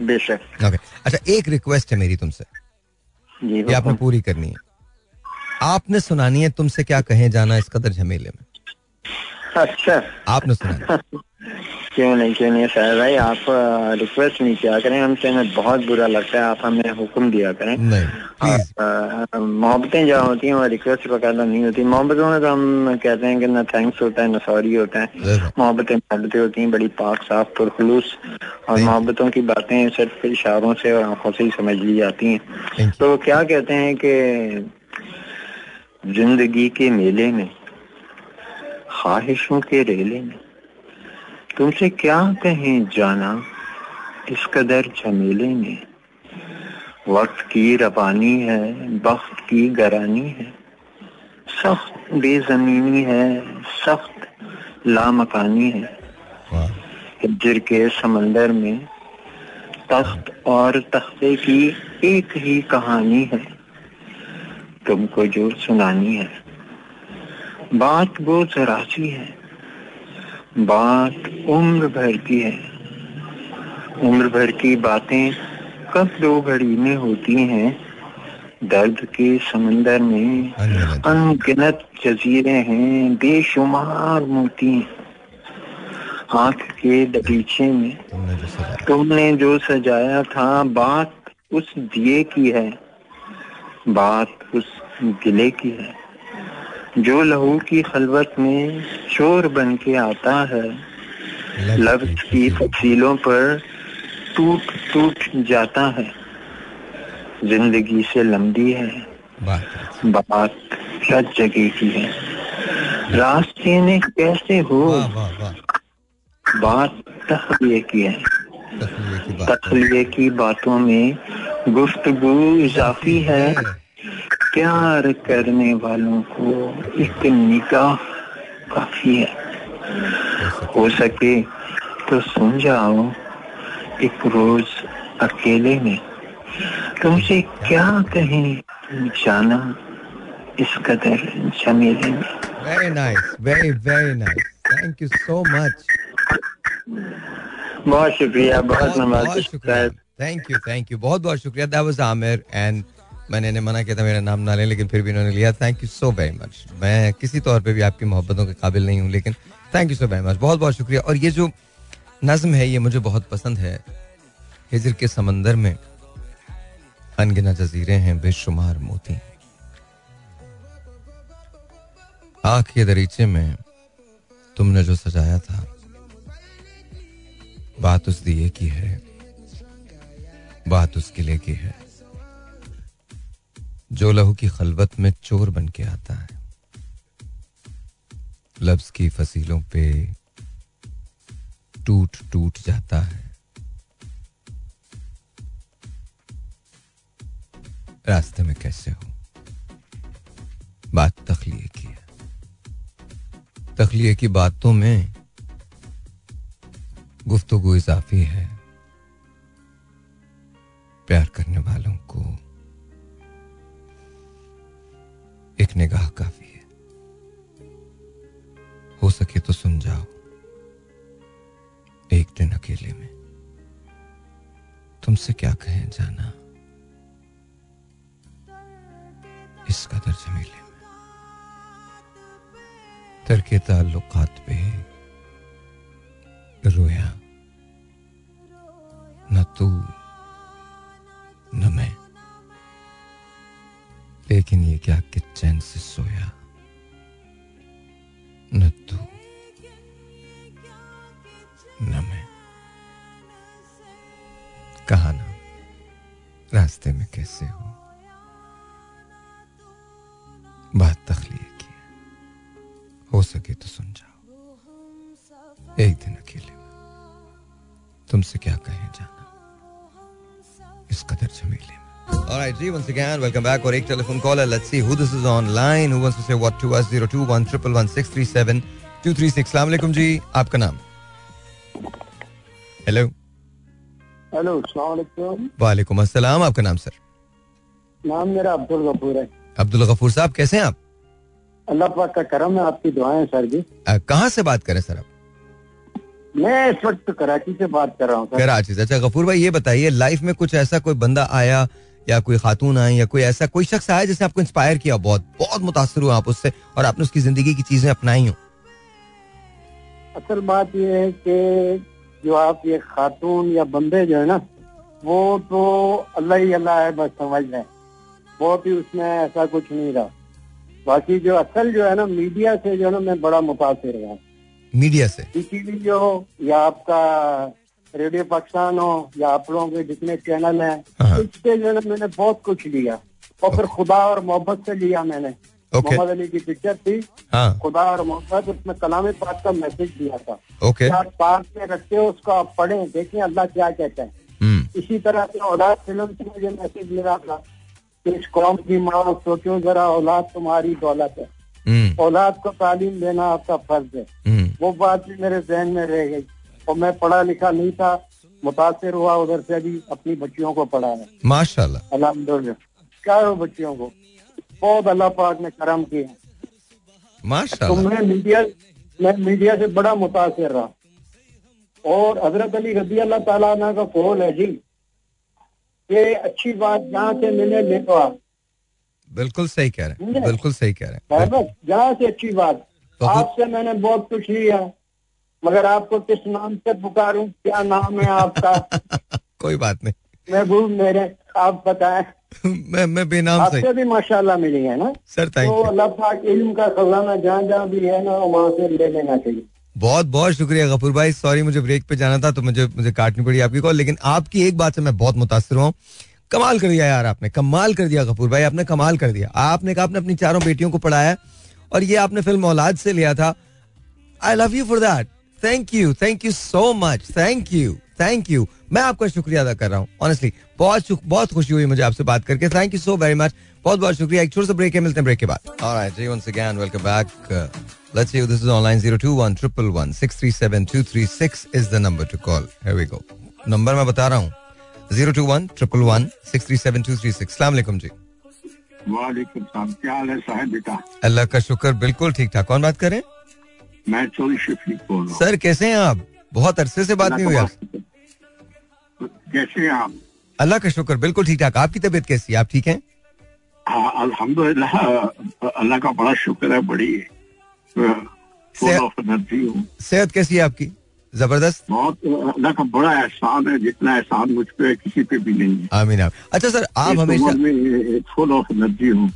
[SPEAKER 9] बेशक।
[SPEAKER 1] ओके अच्छा एक रिक्वेस्ट है मेरी तुमसे। ये आपने पूरी करनी है। आपने सुनानी है तुमसे क्या कहे जाना इस कदर झमेले में?
[SPEAKER 9] अच्छा।
[SPEAKER 1] आपने सुनानी है।
[SPEAKER 9] क्यों नहीं क्यों नहीं? सर भाई आप रिक्वेस्ट नहीं किया करें। हमसे हमें बहुत बुरा लगता है आप हमें हुक्म दिया करें। मोहब्बतें जो होती हैं वो रिक्वेस्ट वगैरह नहीं होती। मोहब्बतों में तो हम कहते हैं कि ना थैंक्स होता है ना सॉरी होता है। मोहब्बतें मोहब्बतें होती हैं बड़ी पाक साफ़ पुरखलूस। और मोहब्बतों की बातें सिर्फ़ इशारों से और आँखों से ही समझ ली जाती हैं। तो क्या कहते हैं कि ज़िंदगी के मेले में ख्वाहिशों के रेले में तुमसे क्या कहें जाना? इस कदर झमेले में वक्त की रवानी है वक्त की गरानी है। सख्त बेजमीनी है सख्त लामकानी है। हिजर के समंदर में तख्त और तख्ते की एक ही कहानी है। तुमको जो सुनानी है। बात वो जरा सी है। बात उम्र भर की है। उम्र भर की बातें कब दो घड़ी में होती हैं? दर्द के समंदर में अनगिनत जजीरे हैं, बेशुमार मोती। आँख के दबीचे में तुमने जो सजाया था, बात उस दिए की है। बात उस गिले की है। जो लहू की खलवत में शोर बन के आता है लफ्ज की तफसीलों पर टूट टूट जाता है। ज़िंदगी से लंबी है। बात सच जगह की है। रास्ते ने कैसे हो? बात तखलिए की है। तखलिए की बातों में गुफ्तगु इजाफी है। प्यार करने वालों को एक निगाह काफ़ी है। हो सके तो सुन जाओ एक रोज अकेले में। तुमसे क्या कहें? जाना इस कदर जमेले में।
[SPEAKER 1] Very nice very very nice thank you so much
[SPEAKER 9] बहुत शुक्रिया बहुत
[SPEAKER 1] बहुत शुक्रिया। थैंक यू थैंक यू बहुत बहुत शुक्रिया। दैट वाज आमिर एंड मैंने इन्हें मना किया था, मेरा नाम ना लें, लेकिन फिर भी इन्होंने लिया। Thank you so very much मैं किसी तौर पे भी आपकी मोहब्बतों के काबिल नहीं हूँ, लेकिन thank you so very much बहुत बहुत शुक्रिया। और ये जो नज्म है, ये मुझे बहुत पसंद है। हिजर के समंदर में अनगिना जजीरे हैं, बेशुमार मोती। आँख के दरीचे में तुमने जो सजाया था, बात उस दिए की है। बात उस किले की है। जो लहू की खलबत में चोर बन के आता है। लफ्ज की फसीलों पे टूट टूट जाता है। रास्ते में कैसे हो? बात तखलिए की है। तखलिए की बातों में गुफ्तगु इजाफी है। प्यार करने वालों को एक निगाह काफ़ी है। हो सके तो सुन जाओ। एक दिन अकेले में। तुमसे क्या कहें जाना? इस कदर जमीले में। तरके ताल्लुकात पे रोया। न तू, न मैं। लेकिन ये क्या कि चैन से सोया न तू न मैं कहा ना रास्ते में कैसे हो बात तखलिए की हो सके तो सुन जाओ एक दिन अकेले तुमसे क्या कहे जाना इस कदर झमेले में All right, G, once again, welcome back. और एक टेलीफोन कॉल है. Let's see who this is online. Who wants to say what to us? Zero two one triple one six three seven two three six. सलाम अलैकुम जी. आपका नाम? Hello.
[SPEAKER 5] Hello सलाम
[SPEAKER 1] वालेकुम अस्सलाम. आपका नाम सर?
[SPEAKER 5] नाम मेरा अब्दुल गफूर है.
[SPEAKER 1] अब्दुल गफूर साहब कैसे हैं आप?
[SPEAKER 5] अल्लाह पाक का करम है आपकी दुआएँ सर जी.
[SPEAKER 1] कहाँ से बात करें सर आप?
[SPEAKER 5] मैं इस वक्त कराची से बात कर रहा हूँ
[SPEAKER 1] कराची से अच्छा गफूर भाई ये बताइए लाइफ में कुछ ऐसा कोई बंदा आया या कोई खातून आई या कोई ऐसा कोई शख्स आया जिसने आपको इंस्पायर किया बहुत बहुत मुतासर हुआ आप उससे और आपने उसकी ज़िंदगी की चीज़ें अपनाई हो।
[SPEAKER 10] असल बात ये है कि जो आप ये खातून या बंदे जो है ना वो तो अल्लाह ही अल्लाह है बस समझ लें। बहुत ही उसमें ऐसा कुछ नहीं रहा। बाकी जो असल जो है ना मीडिया से जो है ना मैं बड़ा मुतासर हुआ।
[SPEAKER 1] मीडिया से?
[SPEAKER 10] टीवी जो या आपका रेडियो पाकिस्तान हो या आप लोगों के जितने चैनल हैं। इससे जो है मैंने बहुत कुछ लिया। और फिर खुदा और मोहब्बत से लिया मैंने। मोहम्मद अली की पिक्चर थी।
[SPEAKER 1] हाँ।
[SPEAKER 10] खुदा और मोहब्बत उसमें कलाम पाक का मैसेज दिया था।
[SPEAKER 1] ओके
[SPEAKER 10] आप पास में रखते हो उसको आप पढ़े देखें अल्लाह क्या कहता है।
[SPEAKER 1] हम्म।
[SPEAKER 10] इसी तरह से औलाद फ़िल्म से मुझे मैसेज मिला था कि इस कौम की माँ सोचो जरा औलाद तुम्हारी दौलत है।
[SPEAKER 1] हम्म।
[SPEAKER 10] औलाद को तालीम देना आपका फ़र्ज़ है।
[SPEAKER 1] हम्म।
[SPEAKER 10] वो बात भी मेरे जहन में रह गई। और मैं पढ़ा लिखा नहीं था मुतासर हुआ उधर से अभी अपनी बच्चियों को पढ़ा है
[SPEAKER 1] माशाल्लाह।
[SPEAKER 10] अलहमदुल्ला क्या हो बच्चियों को। बहुत अल्लाह पाक ने करम किया तो मैं मीडिया मैं मीडिया से बड़ा मुतासर रहा। और हज़रत अली रबी अल्लाह ताला का कौल है जी ये अच्छी बात जहाँ से मैंने लिखवा
[SPEAKER 1] बिल्कुल सही कह रहे हैं। बिल्कुल सही कह रहे हैं।
[SPEAKER 10] जहाँ से अच्छी बात।
[SPEAKER 1] तो
[SPEAKER 10] आपसे मैंने बहुत कुछ लिया। मगर आपको किस नाम से पुकारूं? क्या नाम है आपका?
[SPEAKER 1] कोई बात नहीं।
[SPEAKER 10] महबूब मेरे आप बताएँ।
[SPEAKER 1] मैं मैं बेनाम से।
[SPEAKER 10] आपसे भी माशाल्लाह मिली है ना?
[SPEAKER 1] सर थैंक
[SPEAKER 10] तो अल्लाह पाक इल्म का खजाना जहाँ जहाँ भी है ना वहाँ से ले लेना चाहिए।
[SPEAKER 1] बहुत बहुत शुक्रिया गफूर भाई। सॉरी मुझे ब्रेक पे जाना था तो मुझे मुझे काटनी पड़ी आपकी कॉल लेकिन आपकी एक बात से मैं बहुत मुतासर हुआ कमाल कर दिया यार आपने कमाल कर दिया गफूर भाई आपने कमाल कर दिया। आपने कहा आपने अपनी चारों बेटियों को पढ़ाया और ये आपने फ़िल्म औलाद से लिया था। I love you for that thank you thank you so much thank you thank you मैं आपका शुक्रिया अदा कर रहा हूँ। ऑनेस्टली बहुत बहुत खुशी हुई मुझे आपसे बात करके। Thank you so very much बहुत बहुत शुक्रिया। एक छोटा सा ब्रेक है मिलते हैं ब्रेक के बाद। Alright ji once again welcome back Let's see this is online 021 111 637 236 is the number to call. Here we go. Number मैं बता रहा हूँ। 021 111 637 236 अस्सलाम वालेकुम जी।
[SPEAKER 11] वालेकुम सलाम क्या हाल है साहब बेटा?
[SPEAKER 1] अल्लाह का शुक्र बिल्कुल ठीक ठाक कौन बात करें
[SPEAKER 11] मैं चोरी शफीक बोल रहा हूँ।
[SPEAKER 1] सर कैसे हैं आप? बहुत अरसे से बात नहीं हुई आपसे
[SPEAKER 11] कैसे हैं आप?
[SPEAKER 1] अल्लाह का शुक्र बिल्कुल ठीक ठाक। आपकी तबीयत कैसी है? आप ठीक हैं?
[SPEAKER 11] हाँ अल्हम्दुलिल्लाह अल्लाह का बड़ा शुक्र है बड़ी।
[SPEAKER 1] सेहत कैसी है आपकी? ज़बरदस्त?
[SPEAKER 11] बहुत अल्लाह का बड़ा एहसान है जितना एहसान मुझ पे किसी पे भी नहीं है।
[SPEAKER 1] आमीन आप अच्छा सर आप हमेशा
[SPEAKER 11] फुल ऑफ़ एनर्जी हूँ।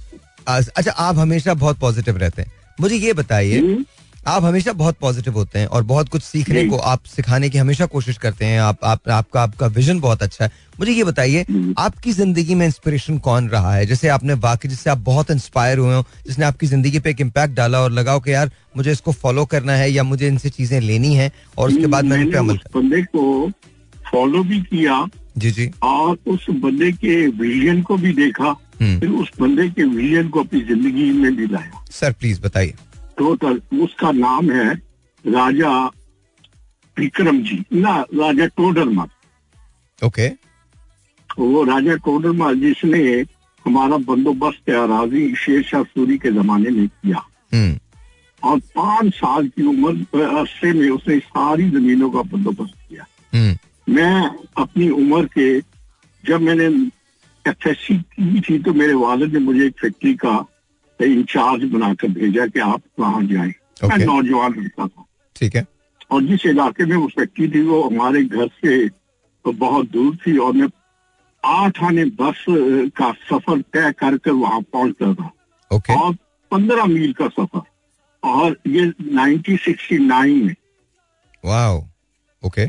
[SPEAKER 1] अच्छा आप हमेशा बहुत पॉजिटिव रहते हैं। मुझे ये बताइए
[SPEAKER 11] हम्म,
[SPEAKER 1] आप हमेशा बहुत पॉजिटिव होते हैं और बहुत कुछ सीखने को आप सिखाने की हमेशा कोशिश करते हैं आप, आप आपका आपका विजन बहुत अच्छा है। मुझे ये बताइए
[SPEAKER 11] हम्म।
[SPEAKER 1] आपकी ज़िंदगी में इंस्पिरेशन कौन रहा है? जैसे आपने वाकई जिससे आप बहुत इंस्पायर हुए हो जिसने आपकी ज़िंदगी पे एक इम्पैक्ट डाला और लगाओ कि यार मुझे इसको फॉलो करना है या मुझे इनसे चीज़ें लेनी है और उसके बाद मैंने पे अमल
[SPEAKER 11] बंदे को फॉलो भी किया
[SPEAKER 1] जी जी।
[SPEAKER 11] और उस बंदे के विजन को भी देखा
[SPEAKER 1] हम्म।
[SPEAKER 11] फिर उस बंदे के विजन को अपनी ज़िंदगी में भी लाया
[SPEAKER 1] सर प्लीज़ बताइए।
[SPEAKER 11] टोटल उसका नाम है राजा विक्रम जी। ना राजा टोडरमल
[SPEAKER 1] ओके। okay.
[SPEAKER 11] वो राजा टोडरमल जिसने हमारा बंदोबस्त अराजी शेर शाह सूरी के जमाने में किया।
[SPEAKER 1] हम्म।
[SPEAKER 11] और पाँच साल की उम्र अरसे में उसने सारी जमीनों का बंदोबस्त किया।
[SPEAKER 1] हम्म।
[SPEAKER 11] मैं अपनी उम्र के जब मैंने एफ़ की थी तो मेरे वालिद ने मुझे एक फैक्ट्री का इंचार्ज बनाकर भेजा कि आप वहाँ जाएँ। मैं नौजवान लड़का था।
[SPEAKER 1] ठीक है।
[SPEAKER 11] और जिस इलाके में वो फैक्ट्री थी वो हमारे घर से तो बहुत दूर थी और मैं आठ आने बस का सफ़र तय कर कर वहाँ पहुँचता था।
[SPEAKER 1] ओके
[SPEAKER 11] और पंद्रह मील का सफ़र। और ये 1969 में।
[SPEAKER 1] वाओ ओके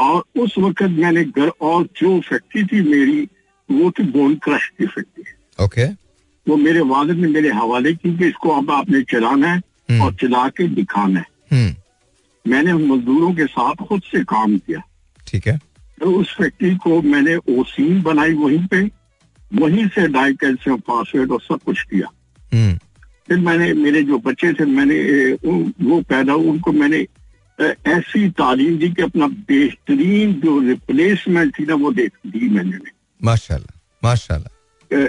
[SPEAKER 11] और उस वक्त मैंने घर और जो फैक्ट्री थी मेरी वो थी बोन क्रश की फैक्ट्री
[SPEAKER 1] ओके
[SPEAKER 11] वो मेरे वालिद ने मेरे हवाले की कि इसको अब आपने चलाना है
[SPEAKER 1] हम्म।
[SPEAKER 11] और चला के दिखाना है।
[SPEAKER 1] हम्म।
[SPEAKER 11] मैंने मजदूरों के साथ खुद से काम किया।
[SPEAKER 1] ठीक है।
[SPEAKER 11] तो उस फैक्ट्री को मैंने ओसीन बनाई वहीं पे वहीं से डाई कैल्शियम फास्फेट और सब कुछ किया।
[SPEAKER 1] हम्म।
[SPEAKER 11] फिर मैंने मेरे जो बच्चे थे मैंने वो पैदा हुए, उनको मैंने ऐसी तालीम दी कि अपना बेहतरीन जो रिप्लेसमेंट थी ना वो देख दी मैंने।
[SPEAKER 1] माशाल्लाह माशाल्लाह।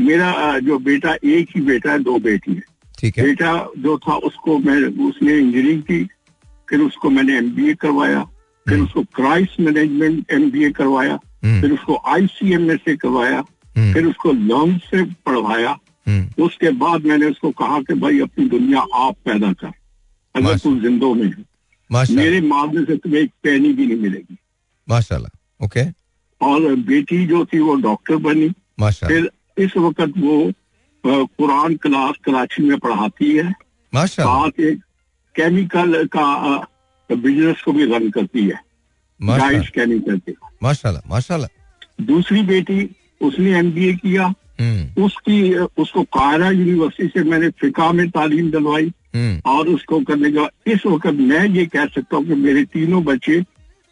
[SPEAKER 11] मेरा जो बेटा एक ही बेटा है दो बेटी है।
[SPEAKER 1] ठीक है।
[SPEAKER 11] बेटा जो था उसको मैं उसने इंजीनियरिंग की फिर उसको मैंने एमबीए करवाया फिर
[SPEAKER 1] हम्म।
[SPEAKER 11] उसको क्राइस मैनेजमेंट एमबीए करवाया
[SPEAKER 1] हम्म।
[SPEAKER 11] फिर उसको आईसीएमए से करवाया
[SPEAKER 1] हम्म।
[SPEAKER 11] फिर उसको लर्न से पढ़वाया। उसके बाद मैंने उसको कहा कि भाई अपनी दुनिया आप पैदा कर अगर
[SPEAKER 1] माशा-
[SPEAKER 11] तू जिंदों में है। मेरे मामले से तुम्हें एक पैनी भी नहीं मिलेगी।
[SPEAKER 1] माशाल्लाह ओके।
[SPEAKER 11] और बेटी जो थी वो डॉक्टर बनी। फिर इस वक्त वो कुरान क्लास कराची में पढ़ाती है। साथ एक केमिकल का बिज़नेस को भी रन करती है।
[SPEAKER 1] माशाल्लाह
[SPEAKER 11] केमिकल के।
[SPEAKER 1] माशाल्लाह माशाल्लाह।
[SPEAKER 11] दूसरी बेटी उसने एमबीए किया।
[SPEAKER 1] हम्म।
[SPEAKER 11] उसकी उसको कायरा यूनिवर्सिटी से मैंने फिका में तालीम दिलवाई।
[SPEAKER 1] हम्म।
[SPEAKER 11] और उसको करने के बाद इस वक्त मैं ये कह सकता हूँ कि मेरे तीनों बच्चे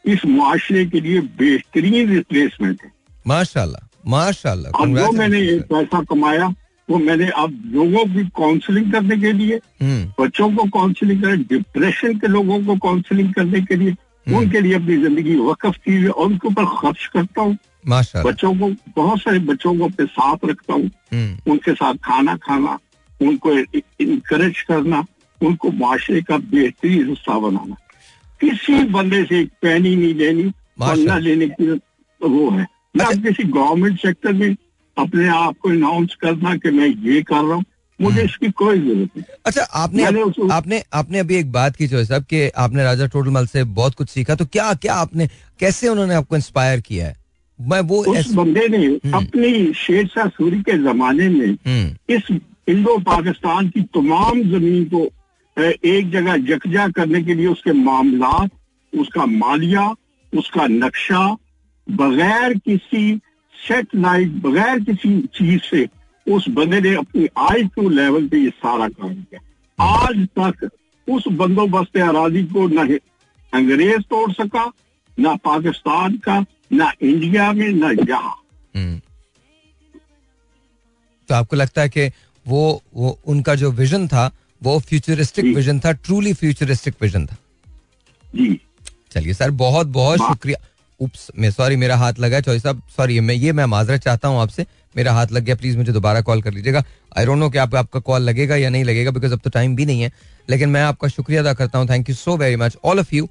[SPEAKER 11] इस मुआशरे के लिए बेहतरीन रिप्लेसमेंट है।
[SPEAKER 1] माशाल्लाह। माशाल्लाह
[SPEAKER 11] जो मैंने ये पैसा कमाया वो मैंने अब लोगों की काउंसलिंग करने के लिए
[SPEAKER 1] हम्म।
[SPEAKER 11] बच्चों को काउंसलिंग करें डिप्रेशन के लोगों को काउंसलिंग करने के लिए उनके लिए अपनी ज़िंदगी वक्फ की हुई है और उनके ऊपर खर्च करता हूँ। बच्चों को बहुत सारे बच्चों को अपने साथ रखता हूँ।
[SPEAKER 1] हम्म।
[SPEAKER 11] उनके साथ खाना खाना उनको इनकरेज करना उनको माशरे का बेहतरीन हिस्सा बनाना। किसी बंदे से एक पैनी नहीं लेनी और न लेने की वो है। मैं अब किसी गवर्नमेंट सेक्टर में अपने आप को अनाउंस करना कि मैं ये कर रहा हूँ मुझे इसकी कोई ज़रूरत नहीं।
[SPEAKER 1] अच्छा आपने
[SPEAKER 11] उसको-
[SPEAKER 1] आपने आपने अभी एक बात की जो साहब कि आपने राजा टोटलमल से बहुत कुछ सीखा तो क्या क्या आपने कैसे उन्होंने आपको इंस्पायर किया है? मैं वो
[SPEAKER 11] उस बंदे ने अपनी शेरशाह सूरी के जमाने में
[SPEAKER 1] हम्म।
[SPEAKER 11] इस इंडो पाकिस्तान की तमाम ज़मीन को एक जगह यकजा करने के लिए उसके मामला उसका मालिया उसका नक्शा बगैर किसी सेटेलाइट बगैर किसी चीज़ से उस बंदे ने अपनी आई क्यू लेवल पे ये सारा काम किया। आज तक उस बंदोबस्त अराजी को न अंग्रेज़ तोड़ सका ना पाकिस्तान का ना इंडिया में ना यहाँ।
[SPEAKER 1] हम्म। तो आपको लगता है कि वो वो उनका जो विजन था वो फ्यूचरिस्टिक विजन था ट्रूली फ्यूचरिस्टिक विजन था?
[SPEAKER 11] जी।
[SPEAKER 1] चलिए सर बहुत बहुत शुक्रिया। उप्स मैं सॉरी मेरा हाथ लगा चौधरी साहब सॉरी मैं ये मैं माजरत चाहता हूँ आपसे मेरा हाथ लग गया प्लीज़ मुझे दोबारा कॉल कर लीजिएगा। आई डोंट नो कि आप, आपका कॉल लगेगा या नहीं लगेगा बिकॉज़ अब तो टाइम भी नहीं है लेकिन मैं आपका शुक्रिया अदा करता हूँ। Thank you so very much all of you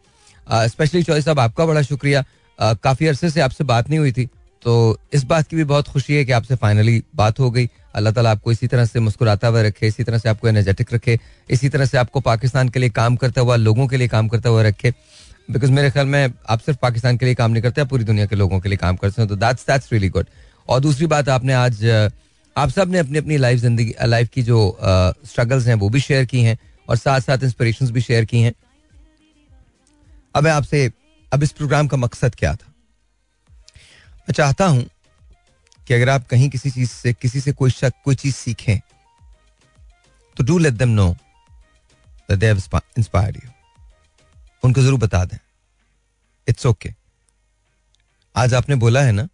[SPEAKER 1] specially Chaudhry साहब आपका बड़ा शुक्रिया। Uh, काफ़ी अरसे से आपसे बात नहीं हुई थी तो इस बात की भी बहुत खुशी है कि आपसे फाइनली बात हो गई। अल्लाह ताला आपको इसी तरह से मुस्कुराता हुआ रखे इसी तरह से आपको एनर्जेटिक रखे इसी तरह से आपको पाकिस्तान के लिए काम करता हुआ लोगों के लिए काम करता हुआ रखे। बिकॉज़ मेरे ख्याल में आप सिर्फ़ पाकिस्तान के लिए काम नहीं करते, आप पूरी दुनिया के लोगों के लिए काम करते हैं। तो दैट्स दैट्स रियली गुड और दूसरी बात आपने आज, आप सबने अपनी अपनी लाइफ ज़िंदगी लाइफ की जो स्ट्रगल्स हैं, वो भी शेयर की हैं और साथ साथ इंस्पिरेशंस भी शेयर की हैं। अब मैं आपसे, अब इस प्रोग्राम का मकसद क्या था? मैं चाहता हूँ कि अगर आप कहीं किसी चीज़ से, किसी से कोई शक, कोई चीज़ सीखें तो do let them know that they have inspired you उनको ज़रूर बता दें। इट्स ओके आज आपने बोला है ना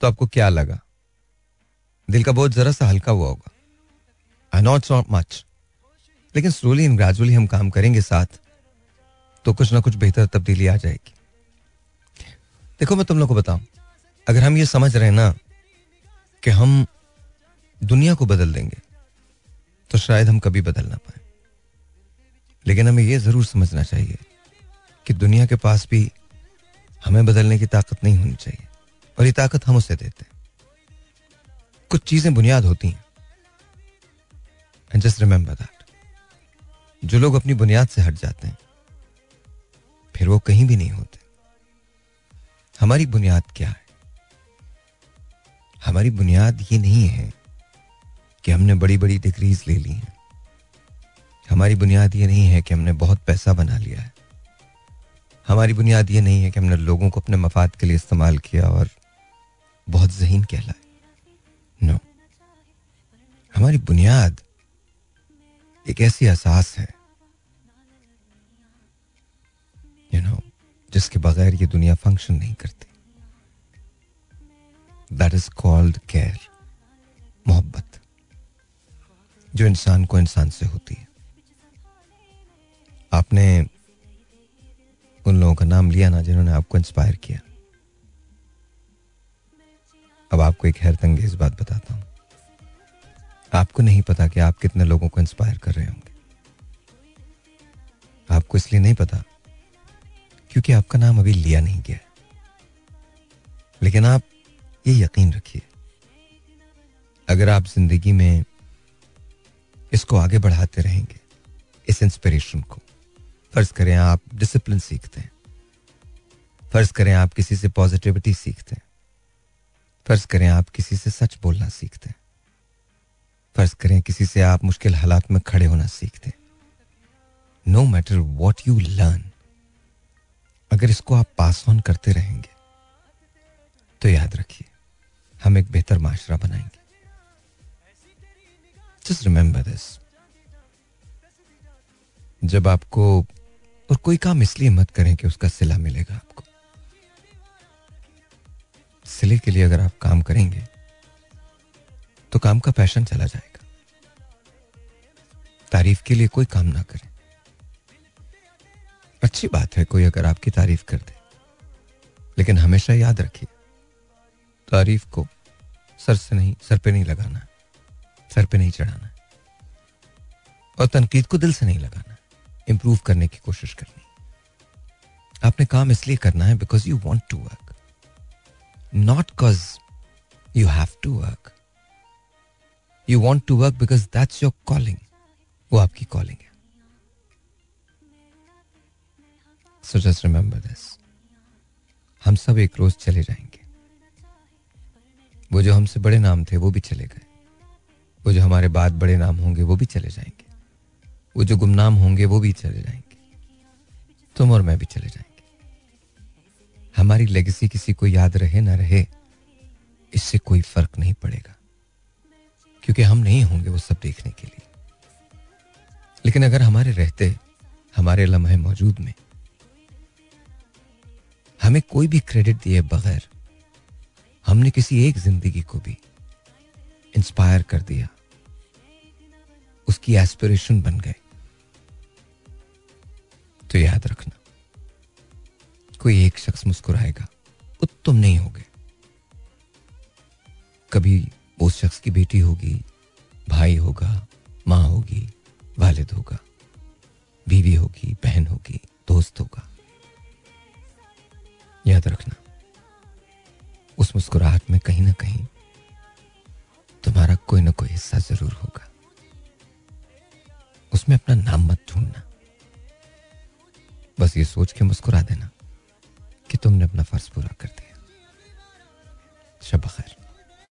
[SPEAKER 1] तो आपको क्या लगा? दिल का बहुत जरा सा हल्का हुआ होगा। आई नॉट नॉट मच लेकिन स्लोली एंड ग्रेजुअली हम काम करेंगे साथ तो कुछ ना कुछ बेहतर तब्दीली आ जाएगी। देखो, मैं तुम लोग को बताऊँ, अगर हम ये समझ रहे हैं ना कि हम दुनिया को बदल देंगे तो शायद हम कभी बदल ना पाए। लेकिन हमें यह ज़रूर समझना चाहिए कि दुनिया के पास भी हमें बदलने की ताकत नहीं होनी चाहिए। और ये ताकत हम उसे देते हैं। कुछ चीज़ें बुनियाद होती हैं। एंड जस्ट रिमेंबर दैट जो लोग अपनी बुनियाद से हट जाते हैं, फिर वो कहीं भी नहीं होते। हमारी बुनियाद क्या है? हमारी बुनियाद ये नहीं है कि हमने बड़ी बड़ी डिग्रीज ले ली हैं। हमारी बुनियाद ये नहीं है कि हमने बहुत पैसा बना लिया है। हमारी बुनियाद ये नहीं है कि हमने लोगों को अपने मफाद के लिए इस्तेमाल किया और बहुत जहीन कहलाए। नो हमारी बुनियाद एक ऐसी एहसास है यू नो जिसके बगैर ये दुनिया फ़ंक्शन नहीं करती। दैट इज़ कॉल्ड केयर मोहब्बत, जो इंसान को इंसान से होती है। आपने उन लोगों का नाम लिया ना जिन्होंने आपको इंस्पायर किया। अब आपको एक हैरत अंगेज बात बताता हूँ। आपको नहीं पता कि आप कितने लोगों को इंस्पायर कर रहे होंगे। आपको इसलिए नहीं पता क्योंकि आपका नाम अभी लिया नहीं गया लेकिन आप ये यकीन रखिए, अगर आप ज़िंदगी में इसको आगे बढ़ाते रहेंगे, इस इंस्पिरेशन को फ़र्ज़ करें आप डिसिप्लिन सीखते हैं। फ़र्ज़ करें आप किसी से पॉजिटिविटी सीखते हैं। फ़र्ज़ करें आप किसी से सच बोलना सीखते हैं। फ़र्ज़ करें किसी से आप मुश्किल हालात में खड़े होना सीखते हैं। No matter what you learn अगर इसको आप पास ऑन करते रहेंगे तो याद रखिए, हम एक बेहतर माशरा बनाएँगे। जस्ट रिमेंबर दिस जब आपको और कोई काम इसलिए मत करें कि उसका सिला मिलेगा आपको। सिले के लिए अगर आप काम करेंगे तो काम का पैशन चला जाएगा। तारीफ़ के लिए कोई काम ना करें। अच्छी बात है कोई अगर आपकी तारीफ़ कर दे, लेकिन हमेशा याद रखिए, तारीफ़ को सर से नहीं, सर पे नहीं लगाना सर पे नहीं चढ़ाना और तनकीद को दिल से नहीं लगाना इंप्रूव करने की कोशिश करनी। आपने काम इसलिए करना है because you want to work not because you have to work you want to work because that's your calling वो आपकी कॉलिंग है। सो जस्ट रिमेंबर दिस हम सब एक रोज चले जाएँगे। वो जो हमसे बड़े नाम थे वो भी चले गए। वो जो हमारे बाद बड़े नाम होंगे वो भी चले जाएँगे। वो जो गुमनाम होंगे वो भी चले जाएँगे। तुम और मैं भी चले जाएँगे। हमारी लेगेसी किसी को याद रहे ना रहे, इससे कोई फ़र्क नहीं पड़ेगा। क्योंकि हम नहीं होंगे वो सब देखने के लिए। लेकिन अगर हमारे रहते, हमारे लम्हे मौजूद में, हमें कोई भी क्रेडिट दिए बगैर, हमने किसी एक ज़िंदगी को भी इंस्पायर कर दिया, उसकी एस्पिरेशन बन गए। तो याद रखना। कोई एक शख्स मुस्कुराएगा वो तुम नहीं होगे। कभी उस शख्स की बेटी होगी, भाई होगा, माँ होगी, वालिद होगा, बीवी होगी, बहन होगी, दोस्त होगा। याद रखना, उस मुस्कुराहट में कहीं ना कहीं तुम्हारा कोई ना कोई हिस्सा ज़रूर होगा। उसमें अपना नाम मत ढूंढना। बस ये सोच के मुस्कुरा देना कि तुमने अपना फ़र्ज़ पूरा कर दिया। शब खैर।